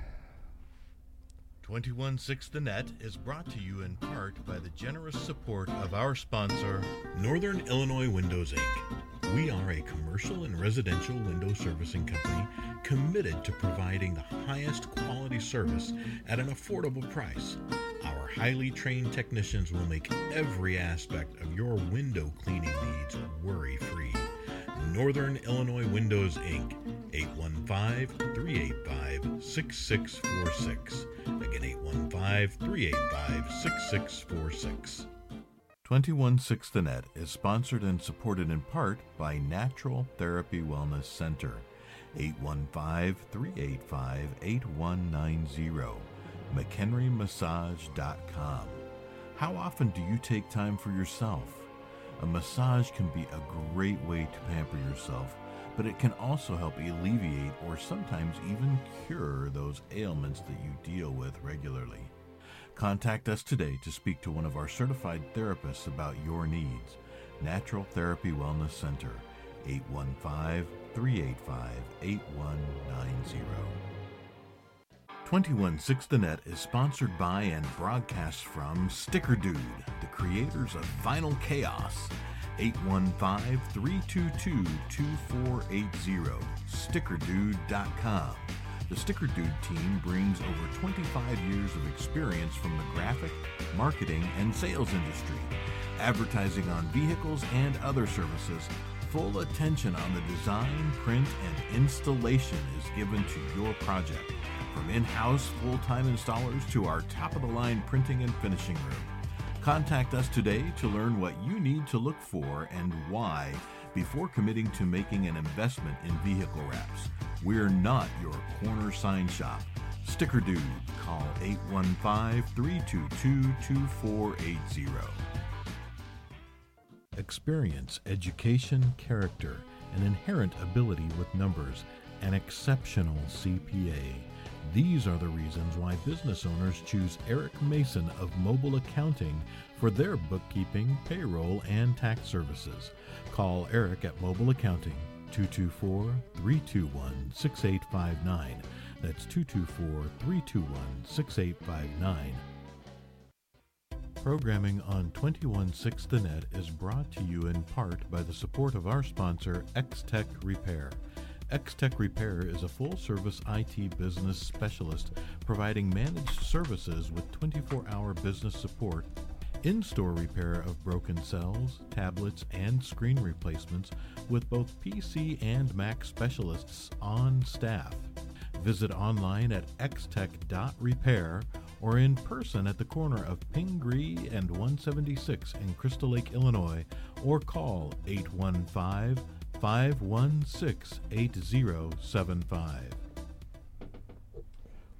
216 The Net is brought to you in part by the generous support of our sponsor, Northern Illinois Windows Inc. We are a commercial and residential window servicing company committed to providing the highest quality service at an affordable price. Our highly trained technicians will make every aspect of your window cleaning needs worry free. Northern Illinois Windows Inc. 815 385 6646. Again, 815 385 6646. 216 The Net is sponsored and supported in part by Natural Therapy Wellness Center. 815 385 8190. McHenryMassage.com. How often do you take time for yourself? A massage can be a great way to pamper yourself, but it can also help alleviate or sometimes even cure those ailments that you deal with regularly. Contact us today to speak to one of our certified therapists about your needs. Natural Therapy Wellness Center, 815 385 8190. 216 The Net is sponsored by and broadcasts from Sticker Dude, the creators of Final Chaos. 815 322 2480. StickerDude.com. The Sticker Dude team brings over 25 years of experience from the graphic, marketing, and sales industry, advertising on vehicles and other services. Full attention on the design, print, and installation is given to your project. From in house full time installers to our top of the line printing and finishing room. Contact us today to learn what you need to look for and why before committing to making an investment in vehicle wraps. We're not your corner sign shop. Sticker Dude, call 815 322 2480. Experience, education, character, an inherent ability with numbers, an exceptional CPA. These are the reasons why business owners choose Eric Mason of Mobile Accounting for their bookkeeping, payroll, and tax services. Call Eric at Mobile Accounting 224 321 6859. That's 224 321 6859. Programming on 216 The Net is brought to you in part by the support of our sponsor, X-Tech Repair. X-Tech Repair is a full-service IT business specialist providing managed services with 24-hour business support, in-store repair of broken cells, tablets, and screen replacements with both PC and Mac specialists on staff. Visit online at xtech.repair or in person at the corner of Pingree and 176 in Crystal Lake, Illinois, or call 815 516 8075.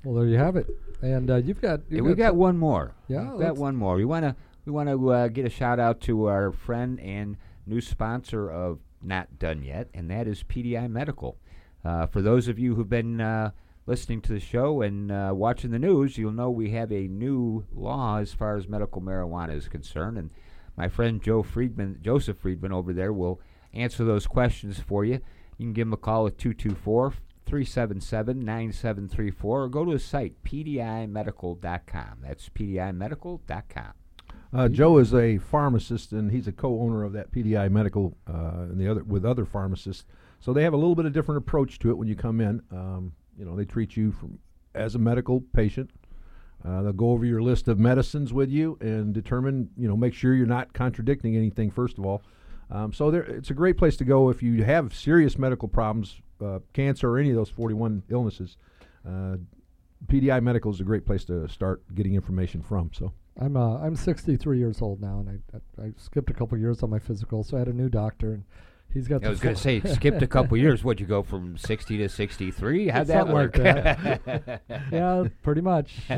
Well, there you have it. And uh, you've got. You've we got one more. Yeah, We've got one more. We want to we want to uh, get a shout out to our friend and new sponsor of Not Done Yet, and that is PDI Medical. Uh, for those of you who've been uh, listening to the show and uh, watching the news, you'll know we have a new law as far as medical marijuana is concerned, and my friend Joe Friedman, Joseph Friedman over there, will answer those questions for you. You can give him a call at 224 377 9734 or go to his site, pdimedical.com. That's pdimedical.com. Uh, Joe is a pharmacist, and he's a co-owner of that PDI Medical, uh, and the other with other pharmacists. So they have a little bit of different approach to it when you come in. Um, you know, they treat you from as a medical patient. Uh, they'll go over your list of medicines with you and determine, you know, make sure you're not contradicting anything. First of all, um, so there, it's a great place to go if you have serious medical problems, uh, cancer or any of those 41 illnesses. Uh, PDI Medical is a great place to start getting information from. So. I'm uh, I'm 63 years old now, and I, I, I skipped a couple years on my physical, so I had a new doctor, and he's got. I was going to say, skipped a couple years. Would you go from 60 to 63? How'd that Something like work? yeah, pretty much.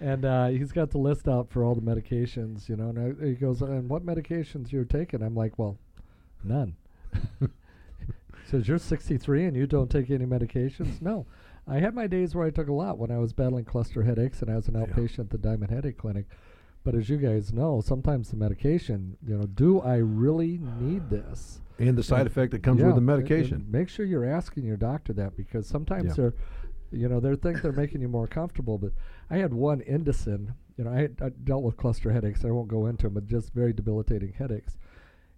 and uh, he's got the list out for all the medications, you know. And I, he goes, "And what medications you're taking?" I'm like, "Well, none." Says you're 63 and you don't take any medications? No, I had my days where I took a lot when I was battling cluster headaches and I was an outpatient at the Diamond Headache Clinic. But as you guys know, sometimes the medication, you know, do I really need this? And the side effect that comes Yeah, with the medication. make sure you're asking your doctor that because sometimes Yeah. they're, you know, they think they're making you more comfortable. But I had one Indocin. You know, I, had, I dealt with cluster headaches. I won't go into them, but just very debilitating headaches.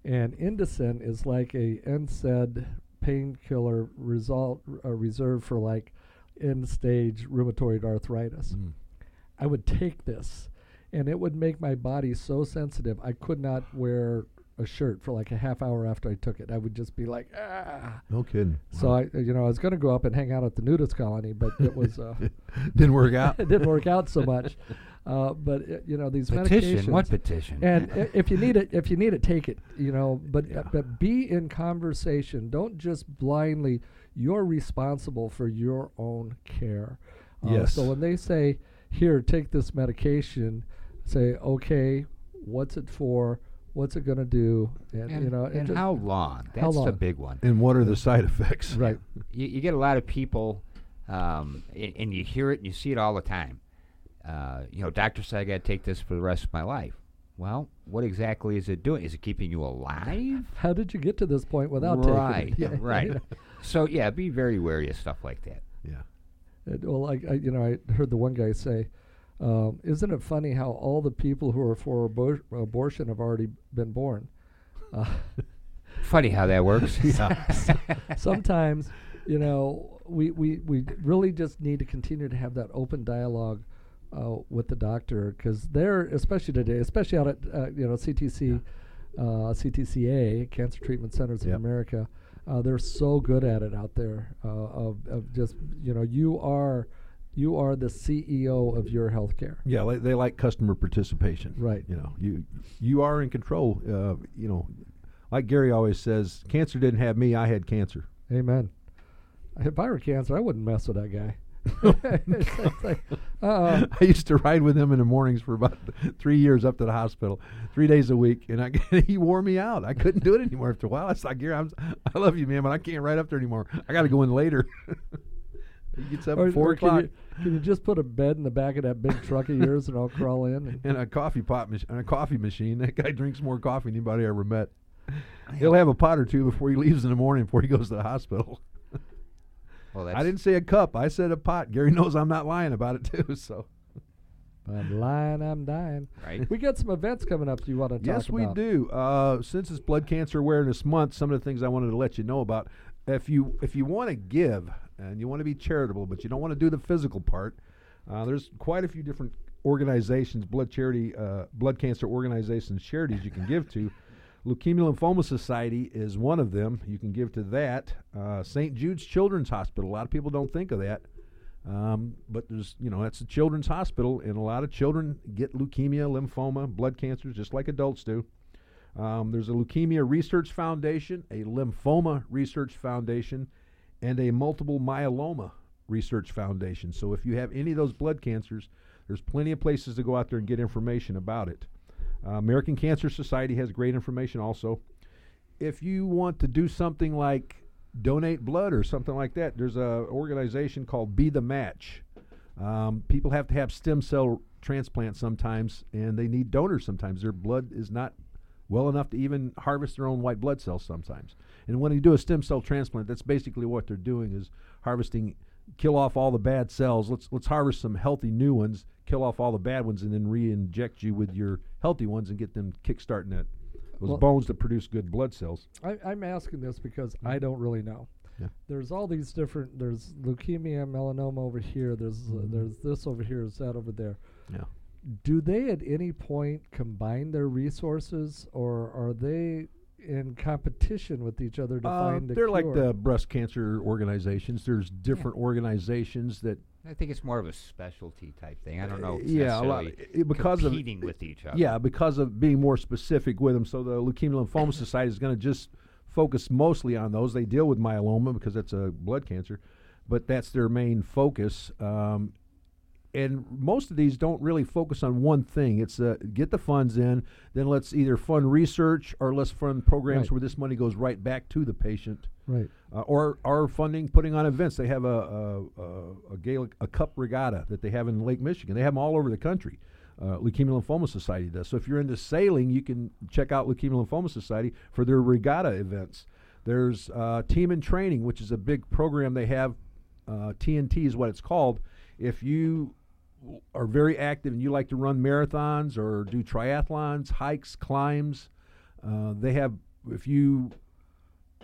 And Indocin is like a NSAID painkiller result uh, reserved for like end stage rheumatoid arthritis. Mm. I would take this, and it would make my body so sensitive I could not wear a shirt for like a half hour after I took it. I would just be like, ah. No kidding. So I, you know, I was going to go up and hang out at the nudist colony, but it was uh, didn't work out. it didn't work out so much. Uh, but uh, you know, these petition? medications. What petition? And i- if you need it, if you need it, take it. You know, but Yeah. but be in conversation. Don't just blindly. You're responsible for your own care. Uh, Yes. So when they say, "Here, take this medication," say, "Okay, what's it for? What's it going to do?" And, and, you know, and just- how long? That's how the big one. and what are the side effects? right. You, you get a lot of people, um, and, and you hear it and you see it all the time. Uh, you know, doctor said I got to take this for the rest of my life. Well, what exactly is it doing? Is it keeping you alive? How did you get to this point without right, taking it? Yeah. right. So yeah, be very wary of stuff like that. Yeah. It, well, like I, you know, I heard the one guy say, um, "Isn't it funny how all the people who are for abor- abortion have already been born?" Uh, Funny how that works. sometimes, you know, we, we, we really just need to continue to have that open dialogue uh, with the doctor because they're, especially today, especially out at uh, you know CTC, uh, CTCA, Cancer Treatment Centers of Yep. America, uh, they're so good at it out there uh, of, of just you know you are you are the CEO of your healthcare. Yeah, like, they like customer participation. Right. You know, you you are in control. Uh, you know, like Gary always says, cancer didn't have me. I had cancer. Amen. If I were cancer, I wouldn't mess with that guy. like, uh, I used to ride with him in the mornings for about three years up to the hospital, three days a week, and I, he wore me out. I couldn't do it anymore after a while. It's like, Gary, I'm, I love you, man, but I can't ride up there anymore. I got to go in later. He gets up Or- at four or can o'clock you, can you just put a bed in the back of that big truck of yours and I'll crawl in? And, and a coffee pot mach- and a coffee machine. That guy drinks more coffee than anybody I ever met. He'll have a pot or two before he leaves in the morning before he goes to the hospital. Well, that's, I didn't say a cup. I said a pot. Gary knows I'm not lying about it too. So I'm lying, I'm dying. right. We got some events coming up you want to talk about. yes, we about. do. Uh, since it's Blood Cancer Awareness Month, some of the things I wanted to let you know about. If you if you want to give and you want to be charitable, but you don't want to do the physical part, uh, there's quite a few different organizations, blood charity, uh, blood cancer organizations, charities you can give to. Leukemia Lymphoma Society is one of them. You can give to that. Uh, St. Jude's Children's Hospital. A lot of people don't think of that. Um, but there's, you know, that's a children's hospital, and a lot of children get leukemia, lymphoma, blood cancers, just like adults do. Um, there's a Leukemia Research Foundation, a Lymphoma Research Foundation, and a Multiple Myeloma Research Foundation. So if you have any of those blood cancers, there's plenty of places to go out there and get information about it. Uh, American Cancer Society has great information also. If you want to do something like donate blood or something like that, there's an organization called Be the Match. Um, people have to have stem cell transplants sometimes, and they need donors sometimes. Their blood is not well enough to even harvest their own white blood cells sometimes. And when you do a stem cell transplant, that's basically what they're doing is harvesting, kill off all the bad cells. Let's let's harvest some healthy new ones, kill off all the bad ones, and then re-inject you with your healthy ones and get them kickstarting that those Well- bones that produce good blood cells. I, I'm asking this because I don't really know. Yeah. There's all these different. There's leukemia, melanoma over here. There's uh, there's this over here. Is that over there? Yeah. Do they at any point combine their resources, or are they in competition with each other to Uh, find a they're like the breast cancer organizations. There's different organizations that I think it's more of a specialty type thing. I don't know. Uh, if it's yeah, a lot- necessarily i- because of- competing with each other. Yeah, because of being more specific with them. So the Leukemia Lymphoma Society is going to just focus mostly on those. They deal with myeloma because that's a blood cancer, but that's their main focus. Um, and most of these don't really focus on one thing. It's uh, get the funds in, then let's either fund research or let's fund programs Right. where this money goes right back to the patient. right. uh, or or funding putting on events. They have a a, a, a Gaelic a cup regatta that they have in Lake Michigan. They have them all over the country. Uh, Leukemia Lymphoma Society does. So if you're into sailing, you can check out Leukemia Lymphoma Society for their regatta events. There's uh, Team in Training, which is a big program they have. Uh, TNT is what it's called. If you are very active and you like to run marathons or do triathlons, hikes, climbs, uh, they have. If you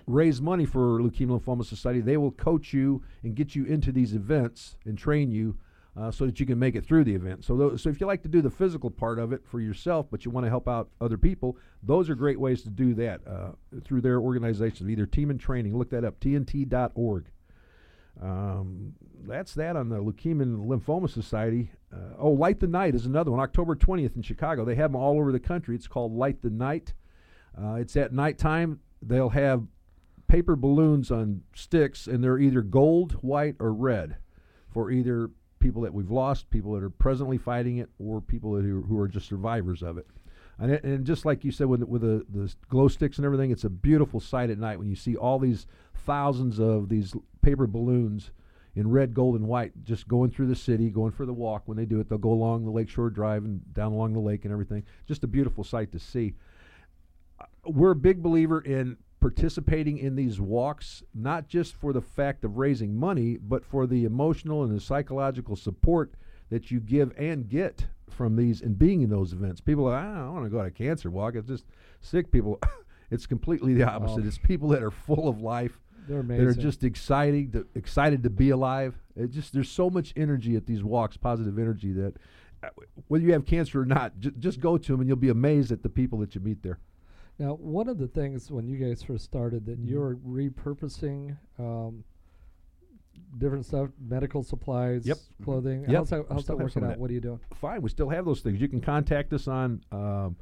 raise money for Leukemia Lymphoma Society, they will coach you and get you into these events and train you uh, so that you can make it through the event. So, so if you like to do the physical part of it for yourself, but you want to help out other people, those are great ways to do that uh, through their organizations, either Team and Training. Look that up, TNT.org. Um, that's that on the Leukemia and Lymphoma Society. Uh, oh, Light the Night is another one. October 20th in Chicago. They have them all over the country. It's called Light the Night. Uh, it's at nighttime. They'll have paper balloons on sticks, and they're either gold, white, or red for either people that we've lost, people that are presently fighting it, or people who, who are just survivors of it. And, it, and just like you said with, with the, the glow sticks and everything, it's a beautiful sight at night when you see all these thousands of these paper balloons in red, gold, and white just going through the city, going for the walk. When they do it, they'll go along the Lakeshore Drive and down along the lake and everything. Just a beautiful sight to see uh, we're a big believer in participating in these walks, not just for the fact of raising money, but for the emotional and the psychological support that you give and get from these and being in those events. People are, ah, I don't want to go to a cancer walk. It's just sick people. it's completely the opposite. Oh. It's people that are full of life, that amazing. are just excited, to, excited to be alive. It just there's so much energy at these walks, positive energy that uh, whether you have cancer or not, j- just go to them and you'll be amazed at the people that you meet there. Now, one of the things when you guys first started that Mhm. you're repurposing um, different stuff, medical supplies, Yep. clothing. Yep. How's that, how's that working out? that. What are you doing? fine. We still have those things. You can contact us on um,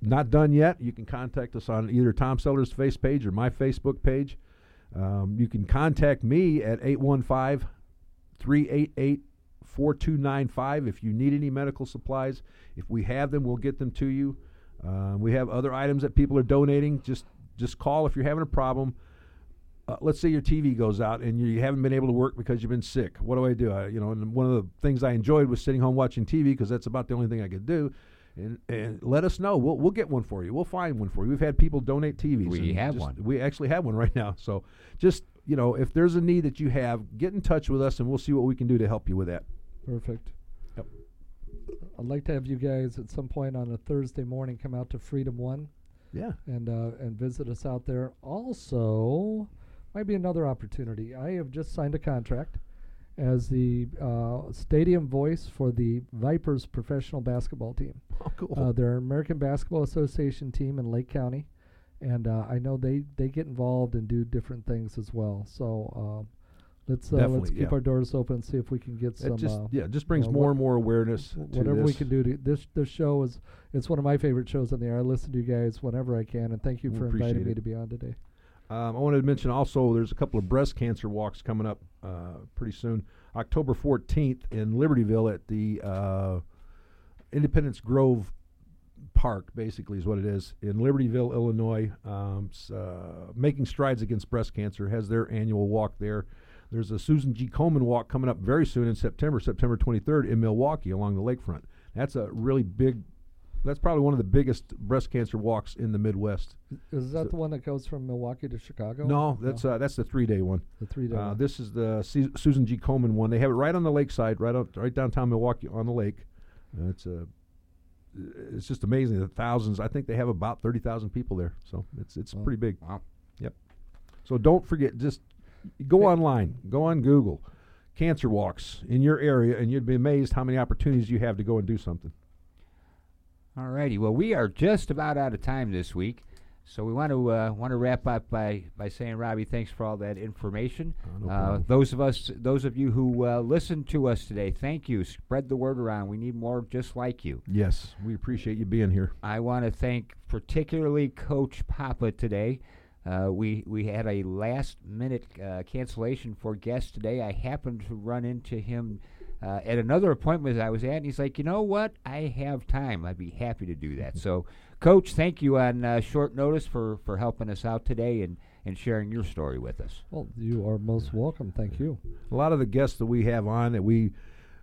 not done yet. You can contact us on either Tom Seller's face page or my Facebook page. Um, you can contact me at 815 388 4295 if you need any medical supplies. If we have them, we'll get them to you. Uh, we have other items that people are donating. Just just call if you're having a problem. uh, let's say your TV goes out and you, you haven't been able to work because you've been sick. What do I do? I, you know, and one of the things I enjoyed was sitting home watching TV because that's about the only thing I could do. And, and let us know. We'll we'll get one for you. We'll find one for you. We've had people donate TVs. We have just- one. We actually have one right now. So just you know, if there's a need that you have, get in touch with us and we'll see what we can do to help you with that. Perfect. Yep. I'd like to have you guys at some point on a Thursday morning come out to Freedom One Yeah. and uh, and visit us out there. Also, might be another opportunity. I have just signed a contract as the uh, stadium voice for the Vipers professional basketball team. Oh, cool. Uh, they're an American Basketball Association team in Lake County, and uh, I know they, they get involved and do different things as well. So um, let's uh, let's keep yeah. our doors open and see if we can get it some. just uh, yeah, just brings uh, more what- and more awareness. whatever we can do to this this show is it's one of my favorite shows on the air. I listen to you guys whenever I can, and thank you We for inviting me to be on today. Um, I wanted to mention also there's a couple of breast cancer walks coming up uh, pretty soon. October 14th in Libertyville at the uh, Independence Grove Park, basically, is what it is in Libertyville, Illinois. Um, uh, Making Strides Against Breast Cancer has their annual walk there. There's a Susan G. Komen walk coming up very soon in September, September 23rd in Milwaukee along the lakefront. That's a really big. That's probably one of the biggest breast cancer walks in the Midwest. Is that So- the one that goes from Milwaukee to Chicago? No, that's uh, that's the three day one. the three day. Uh, one. this is the Su- Susan G. Komen one. They have it right on the lakeside, right out, right downtown Milwaukee on the lake. Uh, it's a, it's just amazing. The thousands. I think they have about thirty thousand people there, so it's it's Wow. pretty big. Wow. Yep. So don't forget, just go online, go on Google, cancer walks in your area, and you'd be amazed how many opportunities you have to go and do something. All righty. Well, we are just about out of time this week, so we want to uh, want to wrap up by by saying, Robbie, thanks for all that information. Uh, no uh, those of us, those of you who uh, listened to us today, thank you. Spread the word around. We need more just like you. Yes, we appreciate you being here. I want to thank particularly Coach Papa today. Uh, we we had a last minute uh, cancellation for guests today. I happened to run into him uh, at another appointment I was at, and he's like, you know what? I have time. I'd be happy to do that. So, Coach, thank you on uh, short notice for, for helping us out today and, and sharing your story with us. well, you are most welcome. Thank you. a lot of the guests that we have on that we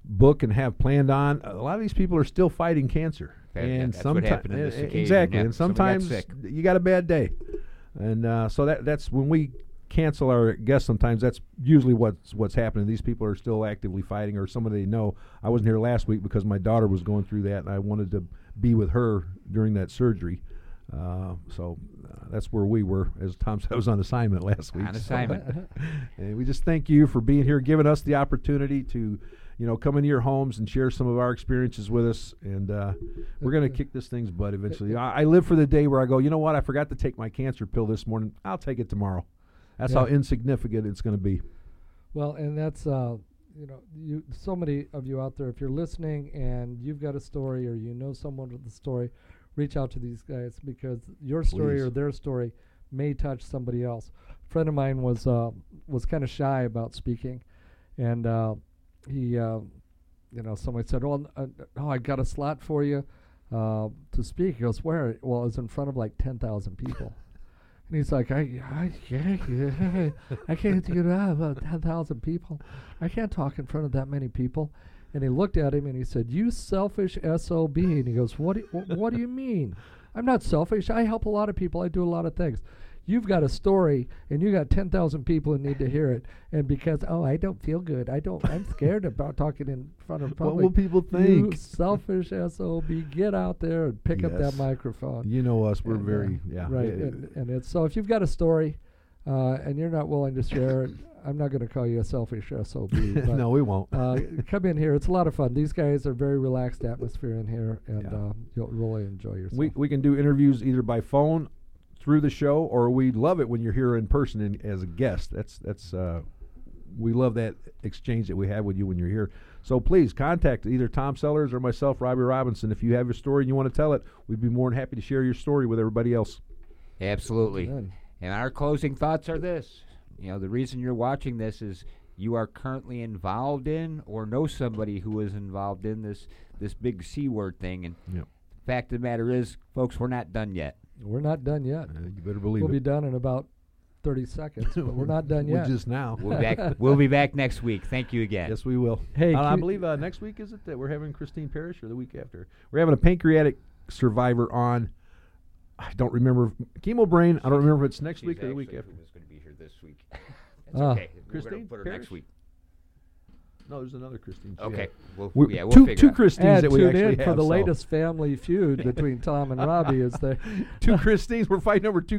book and have planned on, a lot of these people are still fighting cancer. That- that- and that's what happened in this occasion, Exactly, yeah. and sometimes sick. you got a bad day, and uh, so that that's when we cancel our guests. Sometimes that's usually what's what's happening. These people are still actively fighting, or somebody they know. I wasn't here last week because my daughter was going through that, and I wanted to be with her during that surgery. Uh, so uh, that's where we were. As Tom said, I was on assignment last week. On so- assignment. and we just thank you for being here, giving us the opportunity to, you know, come into your homes and share some of our experiences with us. And uh, we're going to kick this thing's butt eventually. I, I live for the day where I go, you know what? I forgot to take my cancer pill this morning. I'll take it tomorrow. That's how insignificant it's going to be. Well, and that's uh, you know, you so many of you out there. If you're listening and you've got a story or you know someone with a story, reach out to these guys because your story Please. or their story may touch somebody else. A friend of mine was uh, was kind of shy about speaking, and uh, he, uh, you know, somebody said, "Oh, uh, oh, I got a slot for you uh, to speak." He goes, "Where?" Well, it was in front of like ten thousand people. And he's like, I, I, can't, I can't do that about 10,000 people. I can't talk in front of that many people. And he looked at him and he said, You selfish SOB. And he goes, What do, what do you mean? I'm not selfish. I help a lot of people. I do a lot of things. You've got a story and you got 10,000 people who need to hear it. And because, oh, I don't feel good. I don't, I'm scared about talking in front of What will people You think? selfish SOB. Get out there and pick up that microphone. You know us. We're And, uh, very, yeah. right. yeah, and, and it's so if you've got a story uh, and you're not willing to share it, I'm not going to call you a selfish SOB. No, we won't. uh, come in here. It's a lot of fun. These guys are very relaxed atmosphere in here, and Yeah. uh, you'll really enjoy yourself. We, we can do interviews either by phone through the show or we love it when you're here in person and as a guest that's that's uh, we love that exchange that we have with you when you're here so please contact either tom sellers or myself robbie robinson if you have your story and you want to tell it we'd be more than happy to share your story with everybody else Absolutely. Good. And our closing thoughts are this. You know, the reason you're watching this is you are currently involved in or know somebody who is involved in this this big C word thing. And Yep. fact of the matter is, folks, we're not done yet. We're not done yet. uh, you better believe We'll it be done in about 30 seconds, but we're not done We're yet. just now. We'll be back. we'll be back next week. Thank you again. Yes, we will. Hey, Uh, I Q- believe uh, next week is it that we're having Christine Parrish or the week after? We're having a pancreatic survivor on. I don't remember chemo brain. I don't remember if it's next She's week or the week after. who was going to be here this week. That's Ah. okay. We're Christine put her Parrish? next week. No, there's another Christine. too. Okay. We'll, We're- yeah, we'll two figure two out. Christines and that we tune actually in have. for the so- latest family feud between Tom and Robbie Is they two Christines. We're fighting over two